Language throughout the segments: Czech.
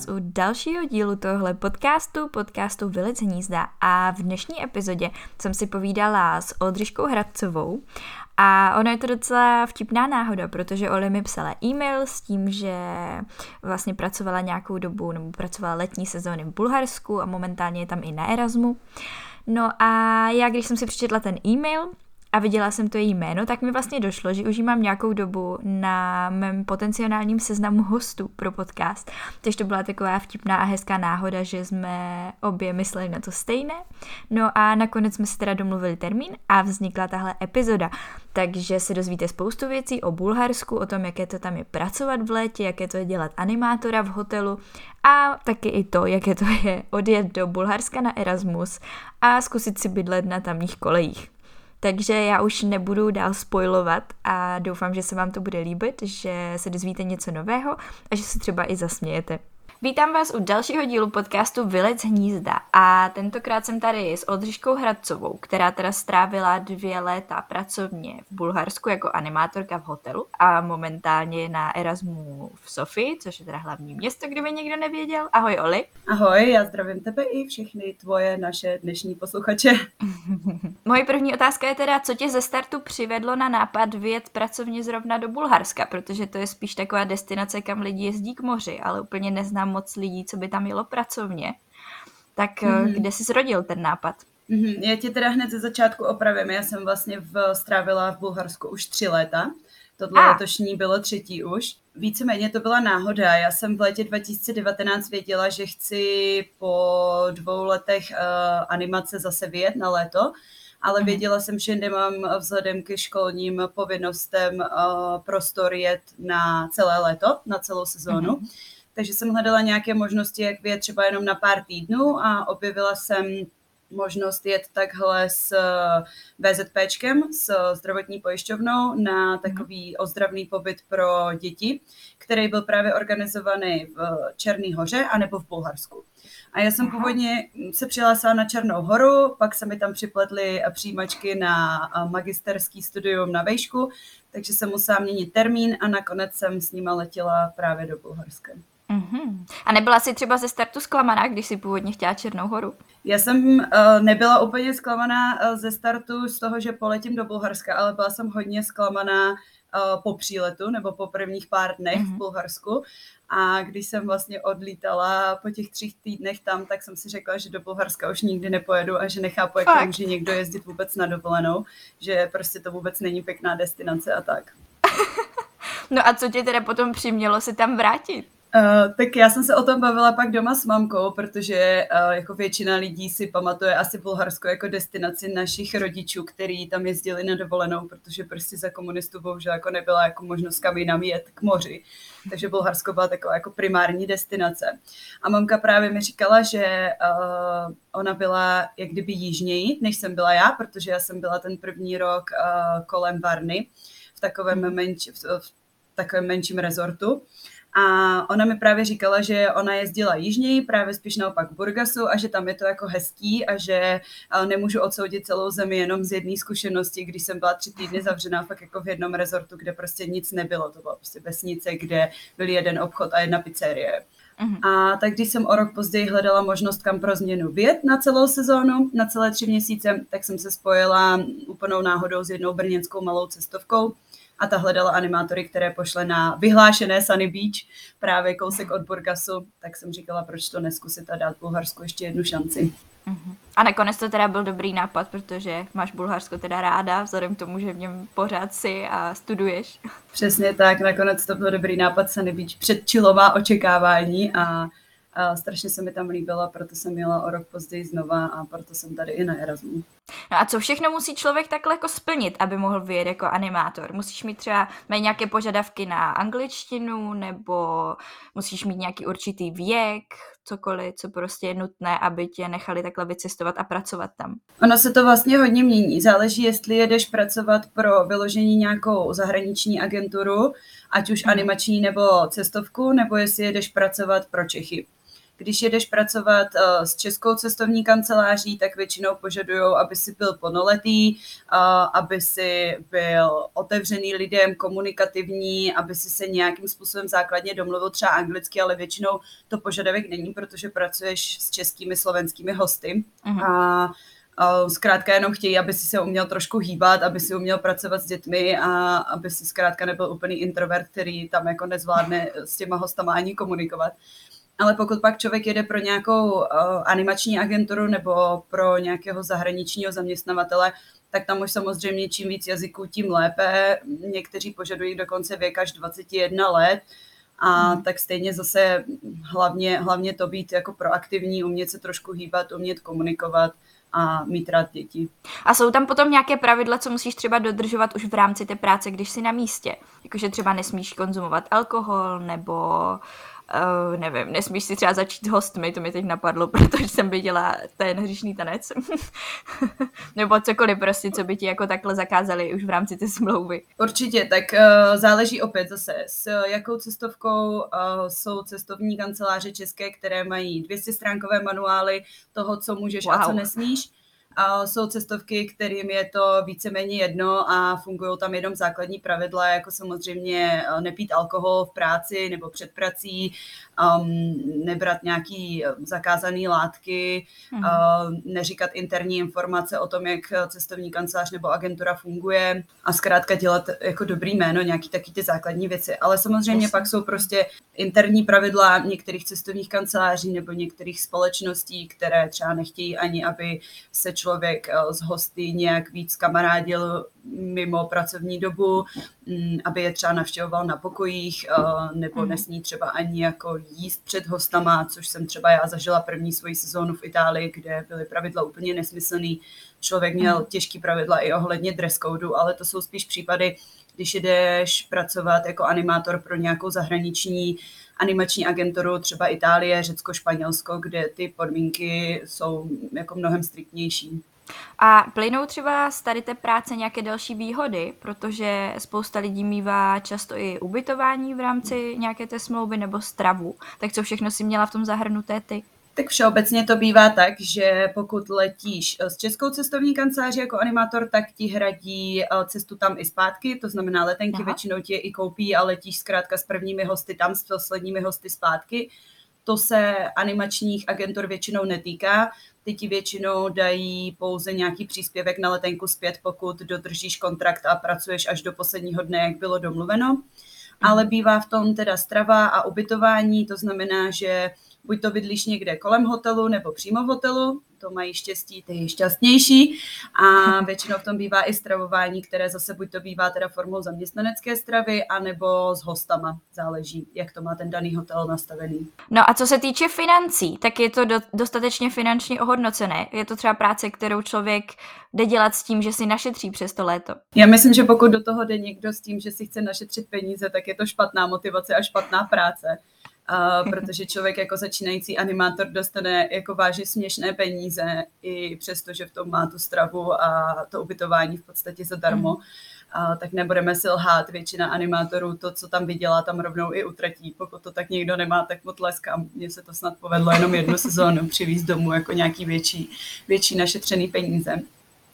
vás u dalšího dílu tohle podcastu, podcastu Vylec hnízda a v dnešní epizodě jsem si povídala s Oldřiškou Hradcovou a ono je to docela vtipná náhoda, protože Oli mi psala e-mail s tím, že vlastně pracovala nějakou dobu, nebo pracovala letní sezóny v Bulharsku a momentálně je tam i na Erasmu. No a já, když jsem si přečetla ten e-mail, a viděla jsem to její jméno, tak mi vlastně došlo, že už ji mám nějakou dobu na mém potenciálním seznamu hostů pro podcast. Takže to byla taková vtipná a hezká náhoda, že jsme obě mysleli na to stejné. No a nakonec jsme si teda domluvili termín a vznikla tahle epizoda. Takže se dozvíte spoustu věcí o Bulharsku, o tom, jaké to tam je pracovat v létě, jaké to je dělat animátora v hotelu a taky i to, jaké to je odjet do Bulharska na Erasmus a zkusit si bydlet na tamních kolejích. Takže já už nebudu dál spoilovat a doufám, že se vám to bude líbit, že se dozvíte něco nového a že se třeba i zasmějete. Vítám vás u dalšího dílu podcastu Vylec hnízda a tentokrát jsem tady s Oldřiškou Hradcovou, která teda strávila dvě léta pracovně v Bulharsku jako animátorka v hotelu a momentálně je na Erasmu v Sofii, což je teda hlavní město, kdyby někdo nevěděl. Ahoj Oli. Ahoj, já zdravím tebe i všechny tvoje naše dnešní posluchače. Moje první otázka je teda, co tě ze startu přivedlo na nápad vyjet pracovně zrovna do Bulharska, protože to je spíš taková destinace, kam lidi jezdí k moři, ale úplně neznám moc lidí, co by tam jelo pracovně. Tak mm-hmm. kde jsi zrodil ten nápad? Mm-hmm. Já ti teda hned ze začátku opravím. Já jsem vlastně v, strávila v Bulharsku už tři léta. Tohle ah. letošní bylo třetí už. Víceméně to byla náhoda. Já jsem v létě 2019 věděla, že chci po dvou letech uh, animace zase vyjet na léto, ale mhm. věděla jsem, že nemám vzhledem ke školním povinnostem uh, prostor jet na celé léto, na celou sezónu. Mm-hmm takže jsem hledala nějaké možnosti, jak vyjet třeba jenom na pár týdnů a objevila jsem možnost jet takhle s VZPčkem, s zdravotní pojišťovnou na takový ozdravný pobyt pro děti, který byl právě organizovaný v Černý hoře anebo v Bulharsku. A já jsem původně se přihlásila na Černou horu, pak se mi tam připletly přijímačky na magisterský studium na vejšku, takže jsem musela měnit termín a nakonec jsem s nima letěla právě do Bulharska. Mm-hmm. A nebyla jsi třeba ze startu zklamaná, když jsi původně chtěla Černou horu? Já jsem uh, nebyla úplně zklamaná uh, ze startu z toho, že poletím do Bulharska, ale byla jsem hodně zklamaná uh, po příletu nebo po prvních pár dnech mm-hmm. v mhm. Bulharsku. A když jsem vlastně odlítala po těch třích týdnech tam, tak jsem si řekla, že do Bulharska už nikdy nepojedu a že nechápu, jak to může někdo jezdit vůbec na dovolenou, že prostě to vůbec není pěkná destinace a tak. no a co tě teda potom přimělo se tam vrátit? Uh, tak já jsem se o tom bavila pak doma s mamkou, protože uh, jako většina lidí si pamatuje asi Bulharsko jako destinaci našich rodičů, kteří tam jezdili na dovolenou, protože prostě za komunistů bohužel jako nebyla jako možnost kam jinam jet k moři. Takže Bulharsko byla taková jako primární destinace. A mamka právě mi říkala, že uh, ona byla jak kdyby jižněji, než jsem byla já, protože já jsem byla ten první rok uh, kolem Varny v takovém, menč, v, v takovém menším rezortu. A ona mi právě říkala, že ona jezdila jižněji, právě spíš naopak v Burgasu a že tam je to jako hezký a že nemůžu odsoudit celou zemi jenom z jedné zkušenosti, když jsem byla tři týdny zavřená fakt jako v jednom rezortu, kde prostě nic nebylo. To byla prostě vesnice, kde byl jeden obchod a jedna pizzerie. Uh-huh. A tak když jsem o rok později hledala možnost kam pro změnu vyjet na celou sezónu, na celé tři měsíce, tak jsem se spojila úplnou náhodou s jednou brněnskou malou cestovkou, a ta hledala animátory, které pošle na vyhlášené Sunny Beach, právě kousek od Burgasu, tak jsem říkala, proč to neskusit a dát Bulharsku ještě jednu šanci. Uh-huh. A nakonec to teda byl dobrý nápad, protože máš Bulharsko teda ráda, vzhledem k tomu, že v něm pořád si a studuješ. Přesně tak, nakonec to byl dobrý nápad Sunny Beach, předčilová očekávání a a strašně se mi tam líbila, proto jsem jela o rok později znova a proto jsem tady i na Erasmu. No a co všechno musí člověk takhle jako splnit, aby mohl vyjet jako animátor? Musíš mít třeba mít nějaké požadavky na angličtinu, nebo musíš mít nějaký určitý věk, cokoliv, co prostě je nutné, aby tě nechali takhle vycestovat a pracovat tam? Ono se to vlastně hodně mění. Záleží, jestli jedeš pracovat pro vyložení nějakou zahraniční agenturu, ať už hmm. animační nebo cestovku, nebo jestli jedeš pracovat pro Čechy. Když jedeš pracovat uh, s českou cestovní kanceláří, tak většinou požadují, aby si byl plnoletý, uh, aby si byl otevřený lidem, komunikativní, aby si se nějakým způsobem základně domluvil třeba anglicky, ale většinou to požadavek není, protože pracuješ s českými, slovenskými hosty. Uh-huh. A zkrátka jenom chtějí, aby si se uměl trošku hýbat, aby si uměl pracovat s dětmi a aby si zkrátka nebyl úplný introvert, který tam jako nezvládne s těma hostama ani komunikovat. Ale pokud pak člověk jede pro nějakou uh, animační agenturu nebo pro nějakého zahraničního zaměstnavatele, tak tam už samozřejmě čím víc jazyků, tím lépe. Někteří požadují dokonce věk až 21 let. A hmm. tak stejně zase hlavně, hlavně to být jako proaktivní, umět se trošku hýbat, umět komunikovat a mít rád děti. A jsou tam potom nějaké pravidla, co musíš třeba dodržovat už v rámci té práce, když jsi na místě? Jakože třeba nesmíš konzumovat alkohol nebo uh, nevím, nesmíš si třeba začít hostmi, to mi teď napadlo, protože jsem viděla ten hřišný tanec. Nebo cokoliv prostě, co by ti jako takhle zakázali už v rámci té smlouvy. Určitě, tak uh, záleží opět zase, s jakou cestovkou uh, jsou cestovní kanceláře české, které mají 200 stránkové manuály toho, co můžeš wow. a co nesmíš a jsou cestovky, kterým je to víceméně jedno a fungují tam jenom základní pravidla, jako samozřejmě eh, nepít alkohol v práci nebo před prací, um, nebrat nějaký eh, zakázané látky, mm. uh, neříkat interní informace o tom, jak cestovní kancelář nebo agentura funguje a zkrátka dělat jako dobrý jméno, nějaký taky ty základní věci. Ale samozřejmě yes. pak jsou prostě interní pravidla některých cestovních kanceláří nebo některých společností, které třeba nechtějí ani, aby se člověk z hosty nějak víc kamarádil mimo pracovní dobu, mm, aby je třeba navštěvoval na pokojích, nebo mhm. nesmí třeba ani jako jíst před hostama, což jsem třeba já zažila první svoji sezónu v Itálii, kde byly pravidla úplně nesmyslný. Člověk měl mhm. těžký pravidla i ohledně dress codeu, ale to jsou spíš případy, když jdeš pracovat jako animátor pro nějakou zahraniční animační agenturu, třeba Itálie, Řecko, Španělsko, kde ty podmínky jsou jako mnohem striktnější. A plynou třeba z tady té práce nějaké další výhody, protože spousta lidí mývá často i ubytování v rámci nějaké té smlouvy nebo stravu. Tak co všechno si měla v tom zahrnuté ty? Tak všeobecně to bývá tak, že pokud letíš s českou cestovní kanceláří jako animátor, tak ti hradí eh, cestu tam i zpátky, to znamená letenky Aha. většinou ti i koupí a letíš zkrátka s prvními hosty tam, s posledními hosty zpátky. To se animačních agentur většinou netýká, ty ti většinou dají pouze nějaký příspěvek na letenku zpět, pokud dodržíš kontrakt a pracuješ až do posledního dne, jak bylo domluveno. Ale bývá v tom teda strava a ubytování, to znamená, že buď to bydlíš někde kolem hotelu nebo přímo v hotelu, to mají štěstí, ty šťastnější. A většinou v tom bývá i stravování, které zase buď to bývá teda formou zaměstnanecké stravy, anebo s hostama. Záleží, jak to má ten daný hotel nastavený. No a co se týče financí, tak je to do, dostatečně finančně ohodnocené. Je to třeba práce, kterou člověk jde dělat s tím, že si našetří přes to léto. Já myslím, že pokud do toho jde někdo s tím, že si chce našetřit peníze, tak je to špatná motivace a špatná práce uh, protože člověk jako začínající animátor dostane jako vážně směšné peníze, i přesto, že v tom má tu stravu a to ubytování v podstatě zadarmo. Uh, tak nebudeme si lhát, většina animátorů to, co tam vydělá, tam rovnou i utratí. Pokud to tak někdo nemá, tak moc tleskám. Mně se to snad povedlo jenom jednu sezónu přivízt domů jako nějaký větší, větší našetřený peníze.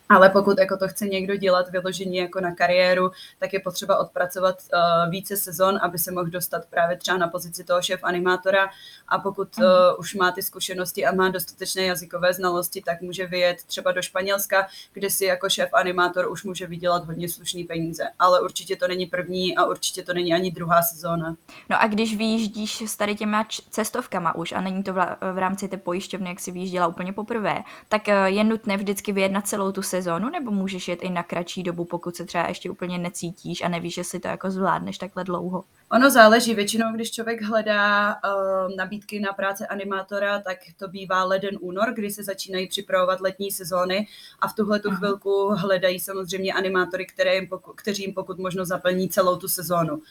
Ale pokud jako to chce někdo dělat vyložení jako na kariéru, tak je potřeba odpracovat uh, více sezon, aby se mohl dostat právě třeba na pozici toho šéf animátora a pokud uh, už má ty zkušenosti a má dostatečné jazykové znalosti, tak může vyjet třeba do Španělska, kde si jako šéf animátor už může vydělat hodně slušný peníze. Ale určitě to není první a určitě to není ani druhá sezóna. No a když vyjíždíš s tady těma cestovkama už a není to v, rámci té pojišťovny, jak si vyjížděla úplně poprvé, tak eh, je nutné vždycky vyjednat celou tu sezónu, nebo můžeš jet i na kratší dobu, pokud se třeba ještě úplně necítíš a nevíš, jestli to jako zvládneš takhle dlouho? Ono záleží. Většinou, když člověk hledá uh, nabídky na práce animátora, tak to bývá leden, únor, kdy se začínají připravovat letní sezóny a v tuhle tu chvilku hledají samozřejmě animátory, které jim poku- kteří jim pokud možno zaplní celou tu sezónu.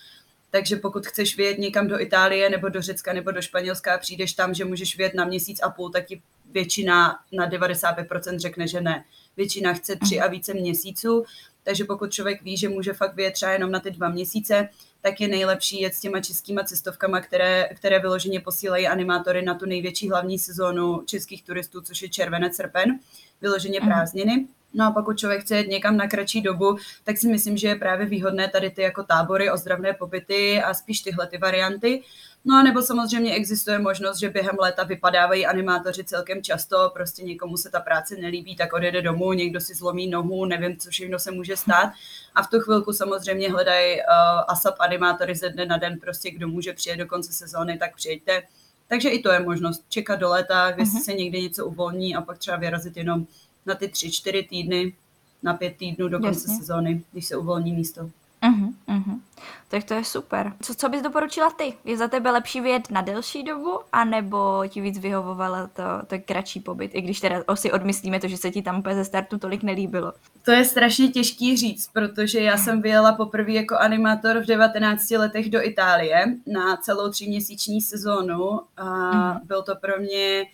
Takže pokud chceš vyjet někam do Itálie nebo do Řecka nebo do Španělska a přijdeš tam, že můžeš vyjet na měsíc a půl, tak ti většina na 95% řekne, že ne. Většina chce tři a více měsíců, takže pokud člověk ví, že může fakt vyjet třeba jenom na ty dva měsíce, tak je nejlepší jet s těma českýma cestovkama, které, které vyloženě posílají animátory na tu největší hlavní sezónu českých turistů, což je červenec, srpen, vyloženě mhm. prázdniny. No a pokud člověk chce jet někam na kratší dobu, tak si myslím, že je právě výhodné tady ty jako tábory, ozdravné pobyty a spíš tyhle ty varianty. No a nebo samozřejmě existuje možnost, že během léta vypadávají animátoři celkem často, prostě někomu se ta práce nelíbí, tak odjede domů, někdo si zlomí nohu, nevím, co všechno se může stát. A v tu chvilku samozřejmě hledají uh, ASAP animátory ze dne na den, prostě kdo může přijet do konce sezóny, tak přijďte. Takže i to je možnost čekat do léta, jestli uh-huh. se někde něco uvolní a pak třeba vyrazit jenom na ty tři, čtyři týdny, na pět týdnů do konce Jasně. sezóny, když se uvolní místo. Uh-huh, uh-huh. Tak to je super. Co, co bys doporučila ty? Je za tebe lepší vyjet na delší dobu, anebo ti víc vyhovovala to, to kratší pobyt, i když teda si odmyslíme to, že se ti tam úplně ze startu tolik nelíbilo? To je strašně těžký říct, protože já jsem vyjela poprvé jako animátor v 19 letech do Itálie na celou tříměsíční sezónu a uh-huh. byl to pro mě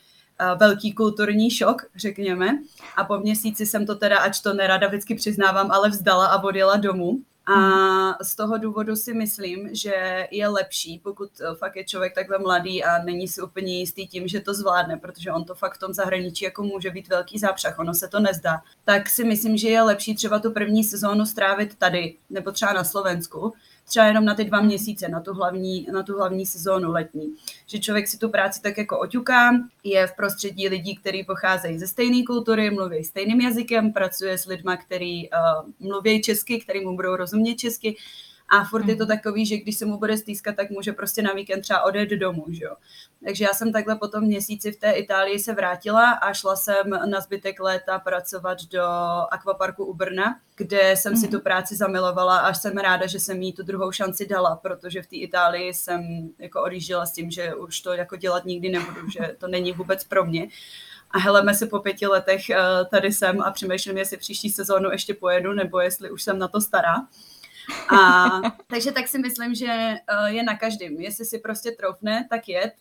velký kulturní šok, řekněme. A po měsíci jsem to teda, ač to nerada vždycky přiznávám, ale vzdala a odjela domů. A mhm. z toho důvodu si myslím, že je lepší, pokud eh, fakt je člověk takhle mladý a není si úplně jistý tím, že to zvládne, protože on to fakt v tom zahraničí jako může být velký zápřah, ono se to nezdá, tak si myslím, že je lepší třeba tu první sezónu strávit tady, nebo třeba na Slovensku, třeba jenom na ty dva měsíce, na tu hlavní, na tu hlavní sezónu letní. Že člověk si tu práci tak jako oťuká, je v prostředí lidí, kteří pocházejí ze stejné kultury, mluví stejným jazykem, pracuje s lidmi, kteří uh, mluví česky, který mu budou rozumět česky, a furt je to mhm. takový, že když se mu bude stýskat, tak může prostě na víkend třeba odjet domů, že jo. Takže já jsem takhle po tom měsíci v té Itálii se vrátila a šla jsem na zbytek léta pracovat do akvaparku u Brna, kde jsem si mhm. tu práci zamilovala a jsem ráda, že jsem jí tu druhou šanci dala, protože v té Itálii jsem jako odjížděla s tím, že už to jako dělat nikdy nebudu, že to není vůbec pro mě. A heleme se po pěti letech eh, tady jsem a přemýšlím, jestli příští sezónu ještě pojedu, nebo jestli už jsem na to stará. A, takže tak si myslím, že uh, je na každém. Jestli si prostě troufne, tak jet.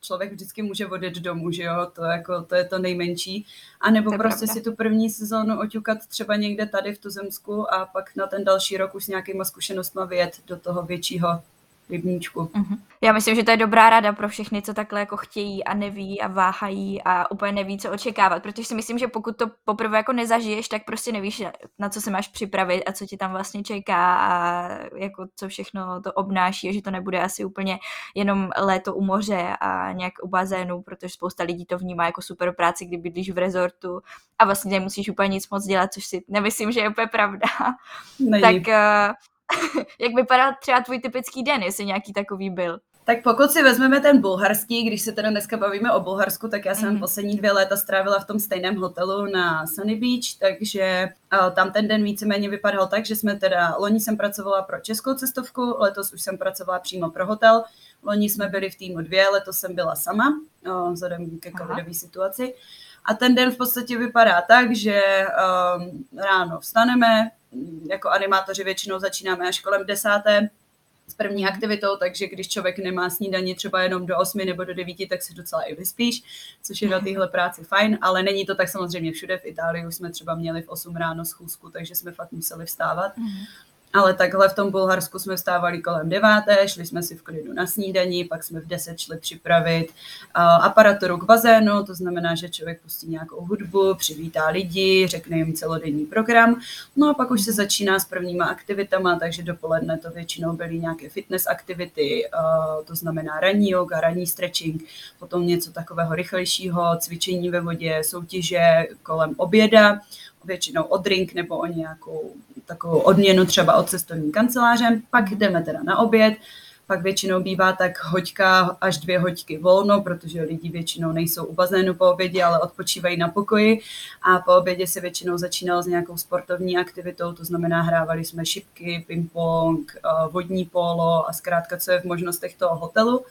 Člověk vždycky může vodit domů, že jo, to, jako, to je to nejmenší. A nebo prostě pravda. si tu první sezónu oťukat třeba někde tady v Tuzemsku a pak na ten další rok už s nějakýma zkušenostmi vyjet do toho většího rybníčku. Uh-huh. Já myslím, že to je dobrá rada pro všechny, co takhle jako chtějí a neví a váhají a úplně neví, co očekávat, protože si myslím, že pokud to poprvé jako nezažiješ, tak prostě nevíš, na co se máš připravit a co ti tam vlastně čeká a jako co všechno to obnáší a že to nebude asi úplně jenom léto u moře a nějak u bazénu, protože spousta lidí to vnímá jako super práci, kdy bydlíš v rezortu a vlastně nemusíš úplně nic moc dělat, což si nemyslím, že je úplně pravda. Není. Tak uh, Jak vypadá třeba tvůj typický den, jestli nějaký takový byl? Tak pokud si vezmeme ten bulharský, když se teda dneska bavíme o Bulharsku, tak já jsem mm-hmm. poslední dvě léta strávila v tom stejném hotelu na Sunny Beach, takže tam ten den víceméně vypadal tak, že jsme teda, loni jsem pracovala pro českou cestovku, letos už jsem pracovala přímo pro hotel, loni jsme byli v týmu dvě, letos jsem byla sama, vzhledem ke covidové situaci. A ten den v podstatě vypadá tak, že um, ráno vstaneme, jako animátoři většinou začínáme až kolem desáté s první aktivitou, takže když člověk nemá snídaní třeba jenom do 8 nebo do 9, tak se docela i vyspíš, což je na téhle práci fajn, ale není to tak samozřejmě všude. V Itálii už jsme třeba měli v 8 ráno schůzku, takže jsme fakt museli vstávat. Mm-hmm. Ale takhle v tom Bulharsku jsme vstávali kolem deváté, šli jsme si v klidu na snídaní, pak jsme v deset šli připravit uh, aparaturu k bazénu, to znamená, že člověk pustí nějakou hudbu, přivítá lidi, řekne jim celodenní program, no a pak už se začíná s prvníma aktivitama, takže dopoledne to většinou byly nějaké fitness aktivity, uh, to znamená ranní yoga, ranní stretching, potom něco takového rychlejšího, cvičení ve vodě, soutěže kolem oběda, většinou o drink nebo o nějakou takovou odměnu třeba od cestovní kanceláře, pak jdeme teda na oběd, pak většinou bývá tak hoďka až dvě hoďky volno, protože lidi většinou nejsou u bazénu po obědě, ale odpočívají na pokoji. A po obědě se většinou začínalo s nějakou sportovní aktivitou, to znamená hrávali jsme šipky, ping-pong, vodní polo a zkrátka, co je v možnostech toho hotelu.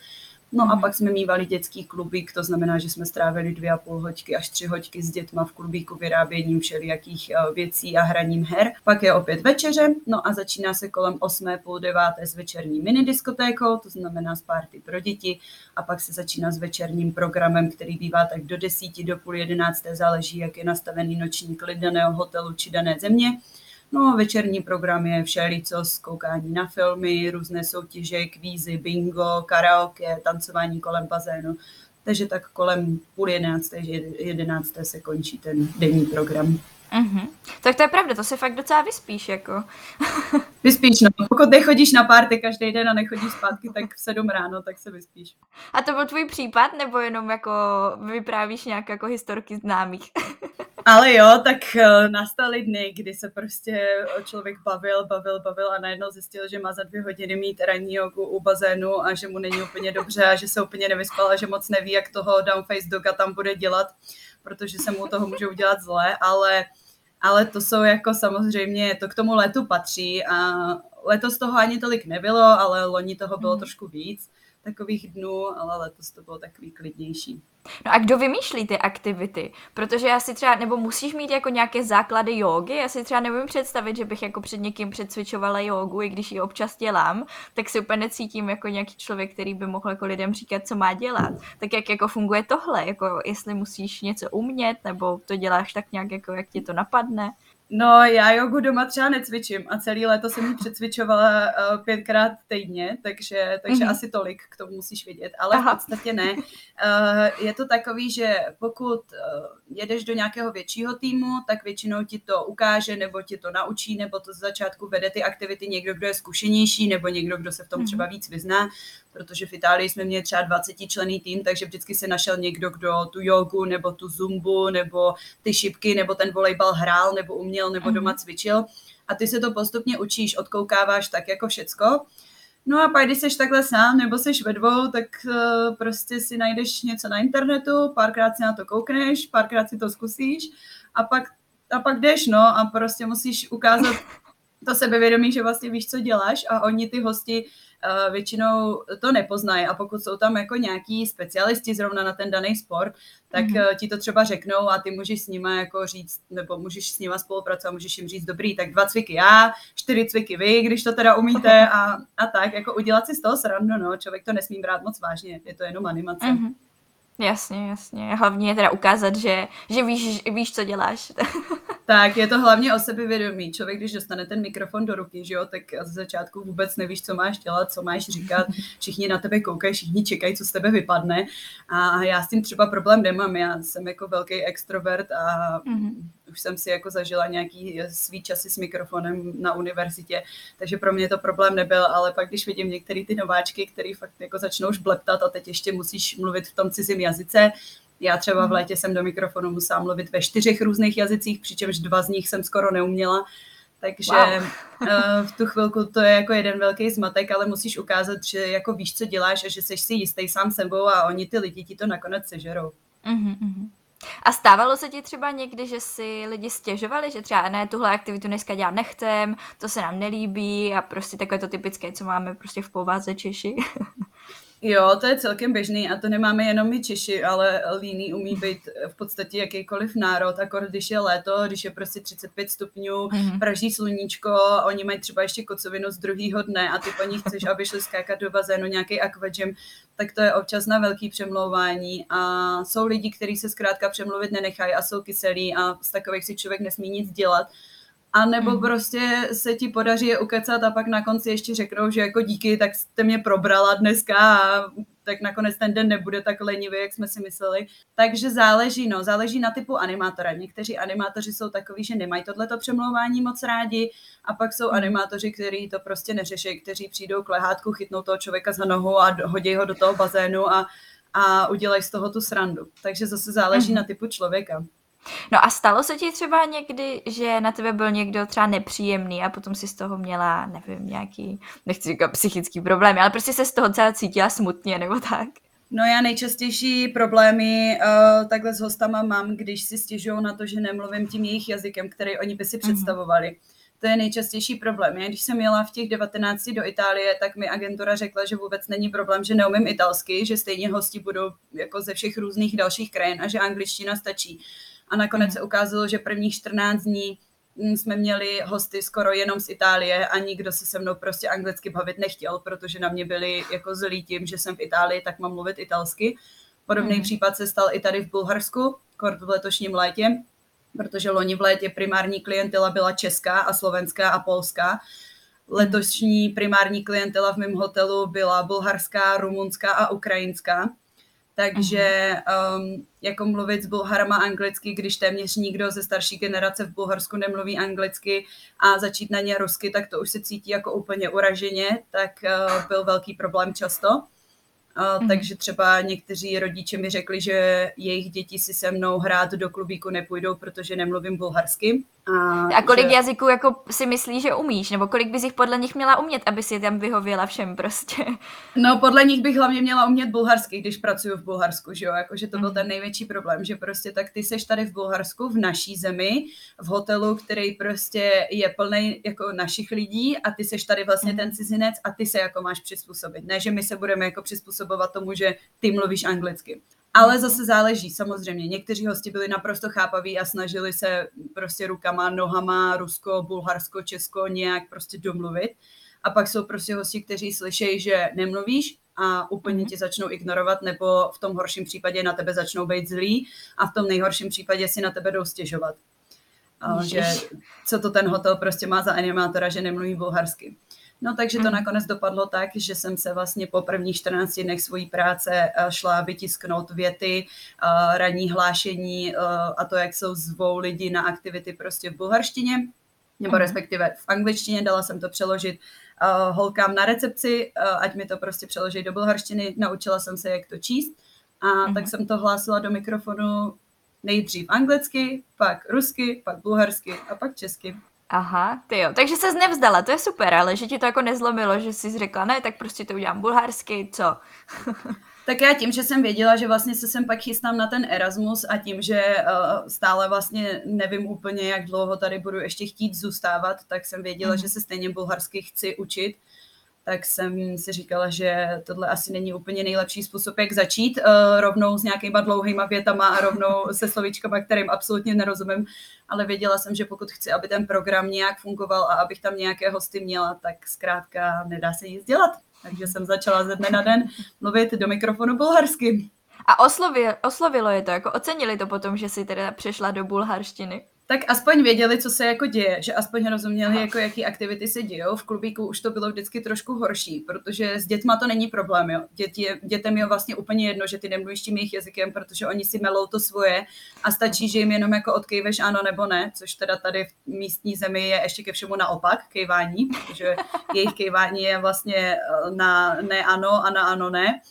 No a pak jsme mývali dětský klubík, to znamená, že jsme strávili dvě a půl hoďky až tři hoďky s dětma v klubíku vyráběním všelijakých eh, věcí a hraním her. Pak je opět večeře, no a začíná se kolem 8. půl deváté s večerní minidiskotékou, to znamená s party pro děti a pak se začíná s večerním programem, který bývá tak do desíti, do půl jedenácté, záleží, jak je nastavený noční klid daného hotelu či dané země. No, večerní program je všelico koukání na filmy, různé soutěže, kvízy, bingo, karaoke, tancování kolem bazénu. Takže tak kolem půl jedenácté, jedenácté se končí ten denní program. Mm-hmm. Tak to je pravda, to se fakt docela vyspíš, jako. vyspíš, no. Pokud nechodíš na párty každý den a nechodíš zpátky, tak v sedm ráno, tak se vyspíš. A to byl tvůj případ, nebo jenom jako vyprávíš nějak jako historky známých? Ale jo, tak uh, nastaly dny, kdy se prostě člověk bavil, bavil, bavil a najednou zjistil, že má za dvě hodiny mít ranní jogu u bazénu a že mu není úplně dobře a že se úplně nevyspal a že moc neví, jak toho downface doga tam bude dělat protože se mu toho může udělat zle, ale, ale to jsou jako samozřejmě, to k tomu letu patří a letos toho ani tolik nebylo, ale loni toho bylo mm. trošku víc takových dnů, ale letos to bylo takový klidnější. No a kdo vymýšlí ty aktivity? Protože já si třeba, nebo musíš mít jako nějaké základy jogy, já si třeba nevím představit, že bych jako před někým předcvičovala jogu, i když ji občas dělám, tak si úplně necítím jako nějaký člověk, který by mohl jako lidem říkat, co má dělat. Tak jak jako funguje tohle? Jako jestli musíš něco umět, nebo to děláš tak nějak, jako jak ti to napadne? No, já jogu doma třeba necvičím a celý léto jsem ji přecvičovala uh, pětkrát týdně, takže, takže mm-hmm. asi tolik k tomu musíš vědět, ale Aha. v podstatě ne. Uh, je to takový, že pokud uh, jedeš do nějakého většího týmu, tak většinou ti to ukáže, nebo ti to naučí, nebo to z začátku vede ty aktivity někdo, kdo je zkušenější, nebo někdo, kdo se v tom třeba mhm. víc vyzná, protože v Itálii jsme měli třeba 20 člený tým, takže vždycky se našel někdo, kdo tu jogu, nebo tu zumbu, nebo ty šipky, nebo ten volejbal hrál, nebo uměl, nebo doma mhm. cvičil. A ty se to postupně učíš, odkoukáváš tak jako všecko. No a pak, když jsi takhle sám nebo jsi ve dvou, tak uh, prostě si najdeš něco na internetu, párkrát si na to koukneš, párkrát si to zkusíš a pak, a pak jdeš, no a prostě musíš ukázat to sebevědomí, že vlastně víš, co děláš a oni ty hosti uh, většinou to nepoznají a pokud jsou tam jako nějaký specialisti zrovna na ten daný sport, tak mm-hmm. ti to třeba řeknou a ty můžeš s nima jako říct, nebo můžeš s nima spolupracovat, můžeš jim říct, dobrý, tak dva cviky já, čtyři cviky vy, když to teda umíte a, a tak, jako udělat si z toho srandu, no, člověk to nesmí brát moc vážně, je to jenom animace. Mm-hmm. Jasně, jasně. Hlavně je teda ukázat, že, že víš, víš, co děláš. tak, je to hlavně o sebevědomí. Člověk, když dostane ten mikrofon do ruky, že jo, tak z začátku vůbec nevíš, co máš dělat, co máš říkat. Všichni na tebe koukají, všichni čekají, co z tebe vypadne. A já s tím třeba problém nemám. Já jsem jako velký extrovert a mm-hmm už jsem si jako zažila nějaký svý časy s mikrofonem na univerzitě, takže pro mě to problém nebyl, ale pak když vidím některé ty nováčky, který fakt jako začnou už bleptat a teď ještě musíš mluvit v tom cizím jazyce, já třeba v mhm. létě jsem do mikrofonu musela mluvit ve čtyřech různých jazycích, přičemž dva z nich jsem skoro neuměla, takže wow. Eh, v tu chvilku to je jako jeden velký zmatek, ale musíš ukázat, že jako víš, co děláš a že jsi si jistý sám sebou a oni ty lidi ti to nakonec sežerou. Mm-hmm. A stávalo se ti třeba někdy, že si lidi stěžovali, že třeba ne, tuhle aktivitu dneska dělat nechcem, to se nám nelíbí a prostě takové to typické, co máme prostě v pováze Češi? Jo, to je celkem běžný a to nemáme jenom my Češi, ale líný umí být v podstatě jakýkoliv národ, akor když je léto, když je prostě 35 stupňů, mm-hmm. praží sluníčko, oni mají třeba ještě kocovinu z druhého dne a ty po nich chceš, aby šli skákat do bazénu nějaký aquagym, tak to je občas na velký přemlouvání. A jsou lidi, kteří se zkrátka přemluvit nenechají a jsou kyselí a z takových si člověk nesmí nic dělat a nebo mm. prostě se ti podaří je ukecat a pak na konci ještě řeknou, že jako díky, tak jste mě probrala dneska a tak nakonec ten den nebude tak lenivý, jak jsme si mysleli. Takže záleží, no, záleží na typu animátora. Někteří animátoři jsou takový, že nemají tohleto přemlouvání moc rádi a pak jsou mhm. animátoři, kteří to prostě neřeší, kteří přijdou k lehátku, chytnou toho člověka za nohu a hodí ho do toho bazénu a, a udělají z toho tu srandu. Takže zase záleží mm. na typu člověka. No a stalo se ti třeba někdy, že na tebe byl někdo třeba nepříjemný a potom si z toho měla, nevím, nějaký, nechci říkat psychický problém, ale prostě se z toho celá cítila smutně nebo tak? No já nejčastější problémy uh, takhle s hostama mám, když si stěžují na to, že nemluvím tím jejich jazykem, který oni by si mhm. představovali. Mm-hmm. To je nejčastější problém. Já, když jsem jela v těch 19 do Itálie, tak mi agentura řekla, že vůbec není problém, že neumím italsky, že stejně hosti budou jako ze všech různých dalších krajin a že angličtina stačí. A nakonec se ukázalo, že prvních 14 dní mm, jsme měli hosty skoro jenom z Itálie a nikdo se se mnou prostě anglicky bavit nechtěl, protože na mě byli jako zlí tím, že jsem v Itálii, tak mám mluvit italsky. Podobný mm. případ se stal i tady v Bulharsku, kort v letošním létě, protože loni v létě primární klientela byla česká a slovenská a polská. Letošní primární klientela v mém hotelu byla bulharská, rumunská a ukrajinská. Takže um, jako mluvit s Bulharama anglicky, když téměř nikdo ze starší generace v Bulharsku nemluví anglicky a začít na ně rusky, tak to už se cítí jako úplně uraženě, tak uh, byl velký problém často. Uh, mm. Takže třeba někteří rodiče mi řekli, že jejich děti si se mnou hrát do klubíku nepůjdou, protože nemluvím bulharsky. A, a kolik že... jazyků jako si myslíš, že umíš? Nebo kolik bys jich podle nich měla umět, aby si tam vyhověla všem prostě? No podle nich bych hlavně měla umět bulharsky, když pracuji v Bulharsku, že jo? Jakože to byl mhm. ten největší problém, že prostě tak ty seš tady v Bulharsku, v naší zemi, v hotelu, který prostě je plný jako našich lidí a ty seš tady vlastně mm. ten cizinec a ty se jako máš přizpůsobit. Ne, že my se budeme jako přizpůsobovat tomu, že ty mluvíš anglicky. Ale zase záleží, samozřejmě. Někteří hosti byli naprosto chápaví a snažili se prostě rukama, nohama, Rusko, Bulharsko, Česko nějak prostě domluvit. A pak jsou prostě hosti, kteří slyšejí, že nemluvíš a úplně mhm. tě začnou ignorovat, nebo v tom horším případě na tebe začnou být zlí a v tom nejhorším případě si na tebe jdou stěžovat. že co to ten hotel prostě má za animátora, že nemluví bulharsky. No takže to mhm. nakonec dopadlo tak, že jsem se vlastně po prvních 14 dnech svojí práce eh, šla vytisknout věty, eh, ranní hlášení eh, a to, jak jsou zvou lidi na aktivity prostě v bulharštině, nebo mhm. respektive v angličtině, dala jsem to přeložit holkám na recepci, ať mi to prostě přeloží do bulharštiny, naučila jsem se, jak to číst a mm-hmm. tak jsem to hlásila do mikrofonu nejdřív anglicky, pak rusky, pak bulharsky a pak česky. Aha, ty jo. Takže se nevzdala, to je super, ale že ti to jako nezlomilo, že jsi řekla, ne, tak prostě to udělám bulharsky, co? tak já tím, že jsem věděla, že vlastně se sem pak chystám na ten Erasmus a tím, že uh, stále vlastně nevím úplně, jak dlouho tady budu ještě chtít zůstávat, tak jsem věděla, mm. že se stejně bulharsky chci učit tak jsem si říkala, že tohle asi není úplně nejlepší způsob, jak začít uh, rovnou s nějakýma dlouhýma větama a rovnou se slovíčkama, kterým absolutně nerozumím, ale věděla jsem, že pokud chci, aby ten program nějak fungoval a abych tam nějaké hosty měla, tak zkrátka nedá se nic dělat. Takže jsem začala ze dne na den mluvit do mikrofonu bulharsky. A oslovilo, oslovilo je to, jako ocenili to potom, že jsi teda přešla do bulharštiny? Tak aspoň věděli, co se jako děje, že aspoň rozuměli, Aha. jako jaký aktivity se dějou. V klubíku už to bylo vždycky trošku horší, protože s dětma to není problém. Jo. Děti, dětem je vlastně úplně jedno, že ty nemluvíš tím jejich jazykem, protože oni si melou to svoje a stačí, že jim jenom jako odkejveš ano nebo ne, což teda tady v místní zemi je ještě ke všemu naopak, kejvání, protože jejich kejvání je vlastně eh, na ne ano a na ano ne.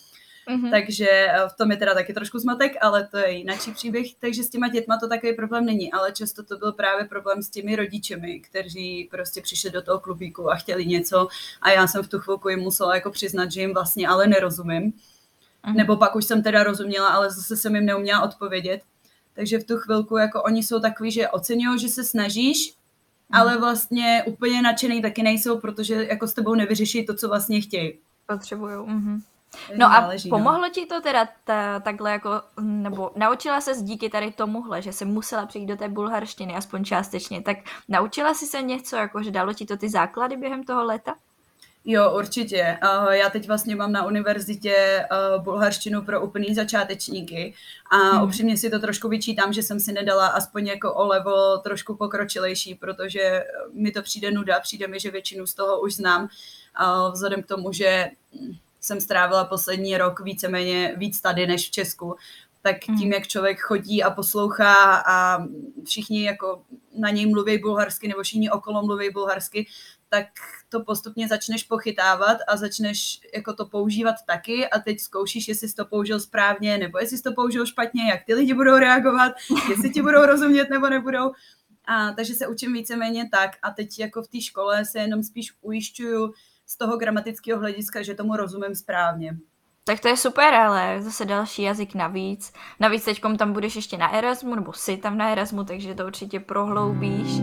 Mm-hmm. Takže eh, v tom je teda taky trošku zmatek, ale to je jináčí příběh. Takže s těma dětma to takový problém není, ale často to byl právě problém s těmi rodičemi, kteří prostě přišli do toho klubíku a chtěli něco a já jsem v tu chvilku jim musela jako přiznat, že jim vlastně ale nerozumím. Mm-hmm. Nebo pak už jsem teda rozuměla, ale zase jsem jim neuměla odpovědět. Takže v tu chvilku jako oni jsou takový, že oceňují, že se snažíš, mm-hmm. ale vlastně úplně nadšený taky nejsou, protože jako s tebou nevyřeší to, co vlastně chtějí. Potřebují. Mm-hmm. No a záleží, no. pomohlo no. ti to teda ta, takhle jako, nebo naučila se díky tady tomuhle, že se musela přijít do té bulharštiny, aspoň částečně, tak naučila jsi se něco, jako že dalo ti to ty základy během toho léta? Jo, určitě. Já teď vlastně mám na univerzitě bulharštinu pro úplný začátečníky a hmm. upřímně si to trošku vyčítám, že jsem si nedala aspoň jako o levo trošku pokročilejší, protože mi to přijde nuda, přijde mi, že většinu z toho už znám, vzhledem k tomu, že jsem strávila poslední rok víceméně víc tady než v Česku, tak hmm. tím, jak člověk chodí a poslouchá a všichni jako na něj mluví bulharsky nebo všichni okolo mluví bulharsky, tak to postupně začneš pochytávat a začneš jako to používat taky a teď zkoušíš, jestli jsi to použil správně nebo jestli jsi to použil špatně, jak ty lidi budou reagovat, jestli ti budou rozumět nebo nebudou. A, takže se učím víceméně tak a teď jako v té škole se jenom spíš ujišťuju, z toho gramatického hlediska, že tomu rozumím správně. Tak to je super, ale zase další jazyk navíc. Navíc teď tam budeš ještě na Erasmu, nebo jsi tam na Erasmu, takže to určitě prohloubíš.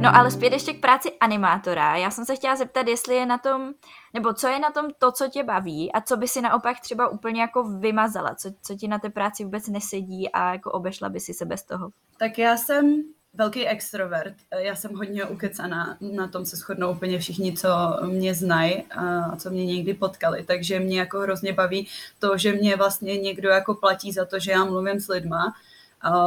No ale zpět ještě k práci animátora. Já jsem se chtěla zeptat, jestli je na tom, nebo co je na tom to, co tě baví a co by si naopak třeba úplně jako vymazala, co, co ti na té práci vůbec nesedí a jako obešla by si se bez toho. Tak já jsem velký extrovert. Já jsem hodně ukecaná, na tom se shodnou úplně všichni, co mě znají a co mě někdy potkali, takže mě jako hrozně baví to, že mě vlastně někdo jako platí za to, že já mluvím s lidma,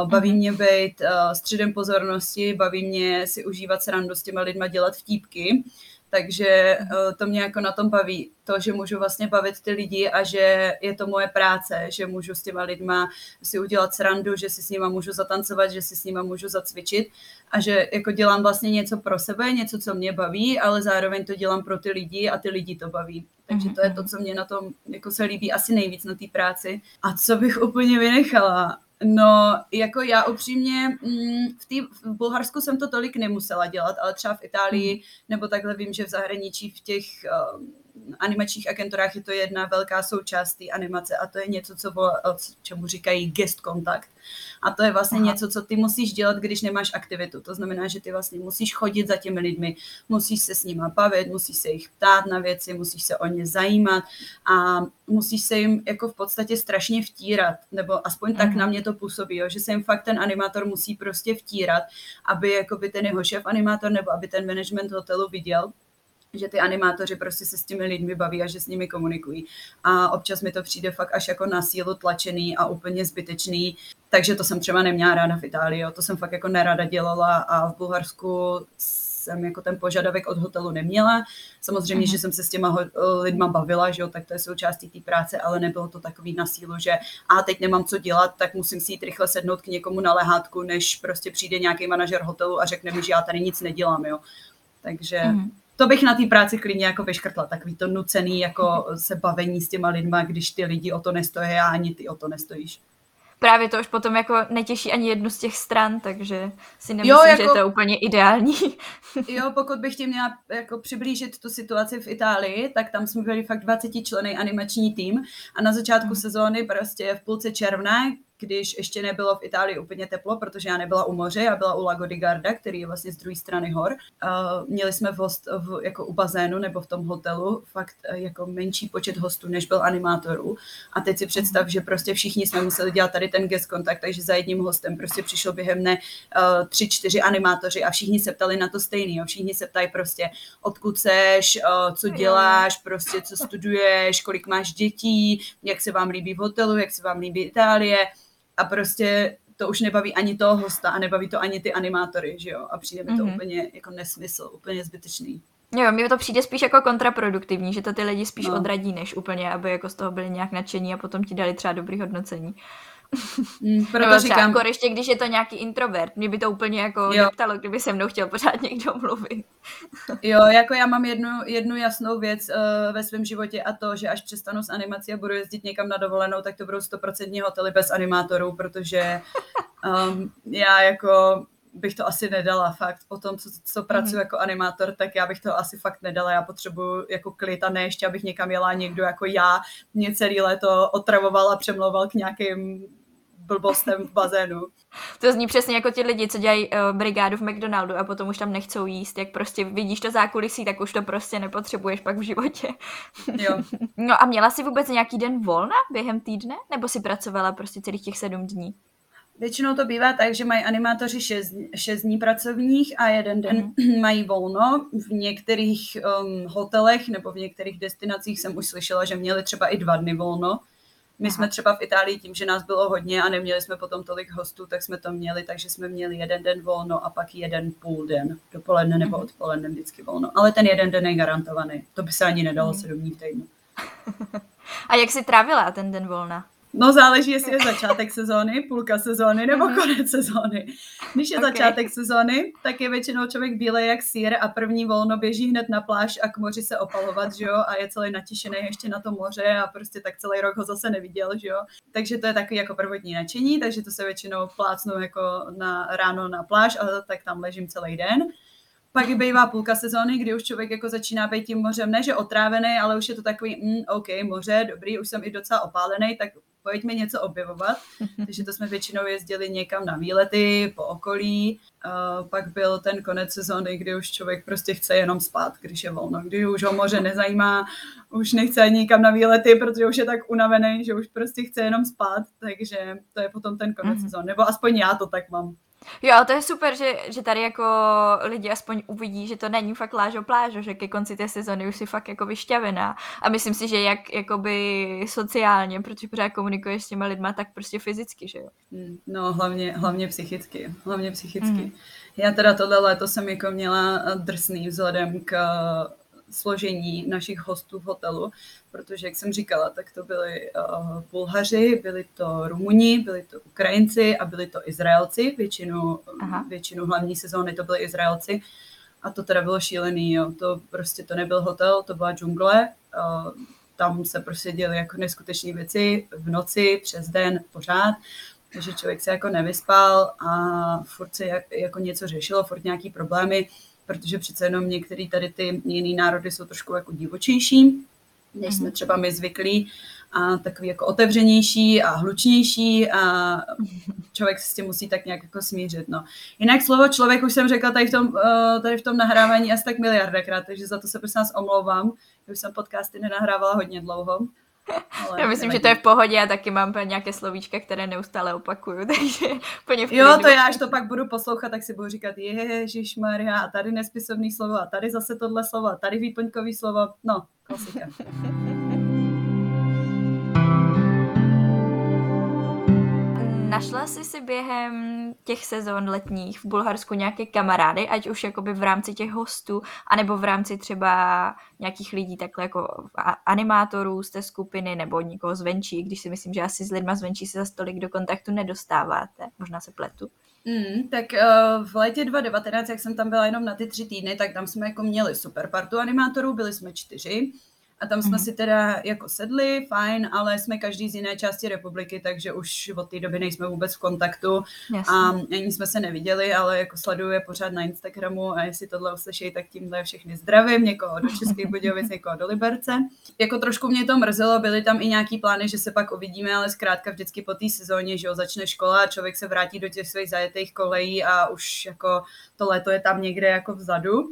Baví mhm. mě být středem pozornosti, baví mě si užívat srandu s těma lidma, dělat vtípky takže uh, to mě jako na tom baví, to, že můžu vlastně bavit ty lidi a že je to moje práce, že můžu s těma lidma si udělat srandu, že si s nima můžu zatancovat, že si s nima můžu zacvičit a že jako dělám vlastně něco pro sebe, něco, co mě baví, ale zároveň to dělám pro ty lidi a ty lidi to baví. Takže to je to, co mě na tom jako se líbí asi nejvíc na té práci. A co bych úplně vynechala? No, jako já upřímně, mm, v, tý, v Bulharsku jsem to tolik nemusela dělat, ale třeba v Itálii, mhm. nebo takhle vím, že v zahraničí v těch uh, animačních agenturách je to jedna velká součást té animace a to je něco, co vo, čemu říkají guest kontakt. A to je vlastně Aha. něco, co ty musíš dělat, když nemáš aktivitu. To znamená, že ty vlastně musíš chodit za těmi lidmi, musíš se s nimi bavit, musíš se jich ptát na věci, musíš se o ně zajímat a musíš se jim jako v podstatě strašně vtírat, nebo aspoň tak na mě to působí, jo, že se jim fakt ten animátor musí prostě vtírat, aby jako by ten jeho šéf animátor nebo aby ten management hotelu viděl, že ty animátoři prostě se s těmi lidmi baví a že s nimi komunikují. A občas mi to přijde fakt až jako na sílu tlačený a úplně zbytečný. Takže to jsem třeba neměla ráda v Itálii, jo. to jsem fakt jako nerada dělala a v Bulharsku jsem jako ten požadavek od hotelu neměla. Samozřejmě, mm. že jsem se s těma lidma bavila, že jo, tak to je součástí té práce, ale nebylo to takový na sílu, že a teď nemám co dělat, tak musím si jít rychle sednout k někomu na lehátku, než prostě přijde nějaký manažer hotelu a řekne mi, že já tady nic nedělám, jo. Takže mm to bych na té práci klidně jako vyškrtla, takový to nucený jako se bavení s těma lidma, když ty lidi o to nestojí a ani ty o to nestojíš. Právě to už potom jako netěší ani jednu z těch stran, takže si nemyslím, jo, jako, že je to úplně ideální. jo, pokud bych ti měla jako přiblížit tu situaci v Itálii, tak tam jsme byli fakt 20 členy animační tým a na začátku hmm. sezóny prostě v půlce června, když ještě nebylo v Itálii úplně teplo, protože já nebyla u moře, já byla u Lago di Garda, který je vlastně z druhé strany hor. Uh, měli jsme v host, v, jako u bazénu nebo v tom hotelu fakt uh, jako menší počet hostů, než byl animátorů. A teď si představ, že prostě všichni jsme museli dělat tady ten guest kontakt, takže za jedním hostem prostě přišel během dne uh, tři, čtyři animátoři a všichni se ptali na to stejný. Jo. Všichni se ptají prostě, odkud seš, uh, co děláš, prostě co studuješ, kolik máš dětí, jak se vám líbí v hotelu, jak se vám líbí Itálie a prostě to už nebaví ani toho hosta a nebaví to ani ty animátory, že jo? A přijde mi to mm-hmm. úplně jako nesmysl, úplně zbytečný. Jo, mi to přijde spíš jako kontraproduktivní, že to ty lidi spíš no. odradí, než úplně, aby jako z toho byli nějak nadšení a potom ti dali třeba dobrý hodnocení. Mm, proto Nebo říkám... Jako ještě když je to nějaký introvert, mě by to úplně jako jo. neptalo, kdyby se mnou chtěl pořád někdo mluvit. jo, jako já mám jednu, jednu jasnou věc uh, ve svém životě a to, že až přestanu s animací a budu jezdit někam na dovolenou, tak to budou stoprocentní hotely bez animátorů, protože um, já jako bych to asi nedala fakt. Po tom, co, co pracuji mm-hmm. jako animátor, tak já bych to asi fakt nedala. Já potřebuju jako klid a ne ještě, abych někam jela někdo jako já mě celý léto otravoval a přemlouval k nějakým blbostem v bazénu. To zní přesně jako ti lidi, co dělají uh, brigádu v McDonaldu a potom už tam nechcou jíst, jak prostě vidíš to zákulisí, tak už to prostě nepotřebuješ pak v životě. Jo. no a měla jsi vůbec nějaký den volna během týdne? Nebo si pracovala prostě celých těch sedm dní? Většinou to bývá tak, že mají animátoři 6, dní pracovních a jeden den mm. mají volno. V některých um, hotelech nebo v některých destinacích jsem už slyšela, že měli třeba i dva dny volno. My jsme třeba v Itálii tím, že nás bylo hodně a neměli jsme potom tolik hostů, tak jsme to měli, takže jsme měli jeden den volno a pak jeden půl den, dopoledne nebo mhm. odpoledne vždycky volno. Ale ten jeden den je garantovaný. To by se ani nedalo mhm. sedm dní v týdnu. a jak jsi trávila ten den volna? No záleží, jestli je začátek sezóny, půlka sezóny nebo mm-hmm. konec sezóny. Když je okay. začátek sezóny, tak je většinou člověk bílej jak sír a první volno běží hned na pláž a k moři se opalovat, že jo, a je celý natišený ještě na to moře a prostě tak celý rok ho zase neviděl, že jo. Takže to je takový jako prvotní nadšení, takže to se většinou plácnou jako na ráno na pláž a tak tam ležím celý den. Pak bývá půlka sezóny, kdy už člověk jako začíná být tím mořem, ne že otrávený, ale už je to takový, mm, OK, moře, dobrý, už jsem i docela opálený, tak pojďme něco objevovat. Takže to jsme většinou jezdili někam na výlety, po okolí. Uh, pak byl ten konec sezóny, kdy už člověk prostě chce jenom spát, když je volno, kdy už ho moře nezajímá, už nechce ani nikam na výlety, protože už je tak unavený, že už prostě chce jenom spát, takže to je potom ten konec mm-hmm. sezóny. Nebo aspoň já to tak mám. Jo, to je super, že, že tady jako lidi aspoň uvidí, že to není fakt lážo plážo, že ke konci té sezony už si fakt jako vyšťavená. A myslím si, že jak jakoby sociálně, protože pořád komunikuješ s těma lidma, tak prostě fyzicky, že jo? Hmm, no, hlavně, hlavně psychicky. Hlavně psychicky. Mm. Já teda tohle léto jsem jako měla drsný vzhledem k složení našich hostů v hotelu, protože, jak jsem říkala, tak to byli uh, Bulhaři, byli to Rumuni, byli to Ukrajinci a byli to Izraelci. Většinu, Aha. většinu hlavní sezóny to byli Izraelci. A to teda bylo šílený, jo. To prostě to nebyl hotel, to byla džungle. Uh, tam se prostě děly jako neskutečné věci v noci, přes den, pořád. Takže člověk se jako nevyspal a furt se jak, jako něco řešilo, furt nějaký problémy protože přece jenom některé tady ty jiné národy jsou trošku jako divočejší, než jsme mhm. třeba my zvyklí a takový jako otevřenější a hlučnější a člověk se s tím musí tak nějak jako smířit. No. Jinak slovo člověk už jsem řekla tady v tom, eh, tady v tom nahrávání asi tak miliardakrát, takže za to se prosím nás omlouvám. Už jsem podcasty nenahrávala hodně dlouho. Ale Já myslím, nevadí. že to je v pohodě, já taky mám nějaké slovíčka, které neustále opakuju, takže plně v Jo, to já, až to pak budu poslouchat, tak si budu říkat, Ježíš Maria, a tady nespisovný slovo, a tady zase tohle slovo, a tady výplňkový slovo, no, klasika. Našla jsi si během těch sezon letních v Bulharsku nějaké kamarády, ať už jakoby v rámci těch hostů, anebo v rámci třeba nějakých lidí takhle jako animátorů z té skupiny nebo někoho zvenčí, když si myslím, že asi s lidma zvenčí se za stolik do kontaktu nedostáváte. Možná se pletu. Mm, tak uh, v létě 2019, jak jsem tam byla jenom na ty tři týdny, tak tam jsme jako měli super partu animátorů, byli jsme čtyři. A tam jsme mm-hmm. si teda jako sedli, fajn, ale jsme každý z jiné části republiky, takže už od té doby nejsme vůbec v kontaktu Jasně. a ani jsme se neviděli, ale jako sleduje pořád na Instagramu a jestli tohle uslyší, tak tímhle všechny zdravím, někoho do Českých Budějovic, někoho do Liberce. Jako trošku mě to mrzelo, byly tam i nějaký plány, že se pak uvidíme, ale zkrátka vždycky po té sezóně, že jo, začne škola a člověk se vrátí do těch svých zajetých kolejí a už jako to léto je tam někde jako vzadu.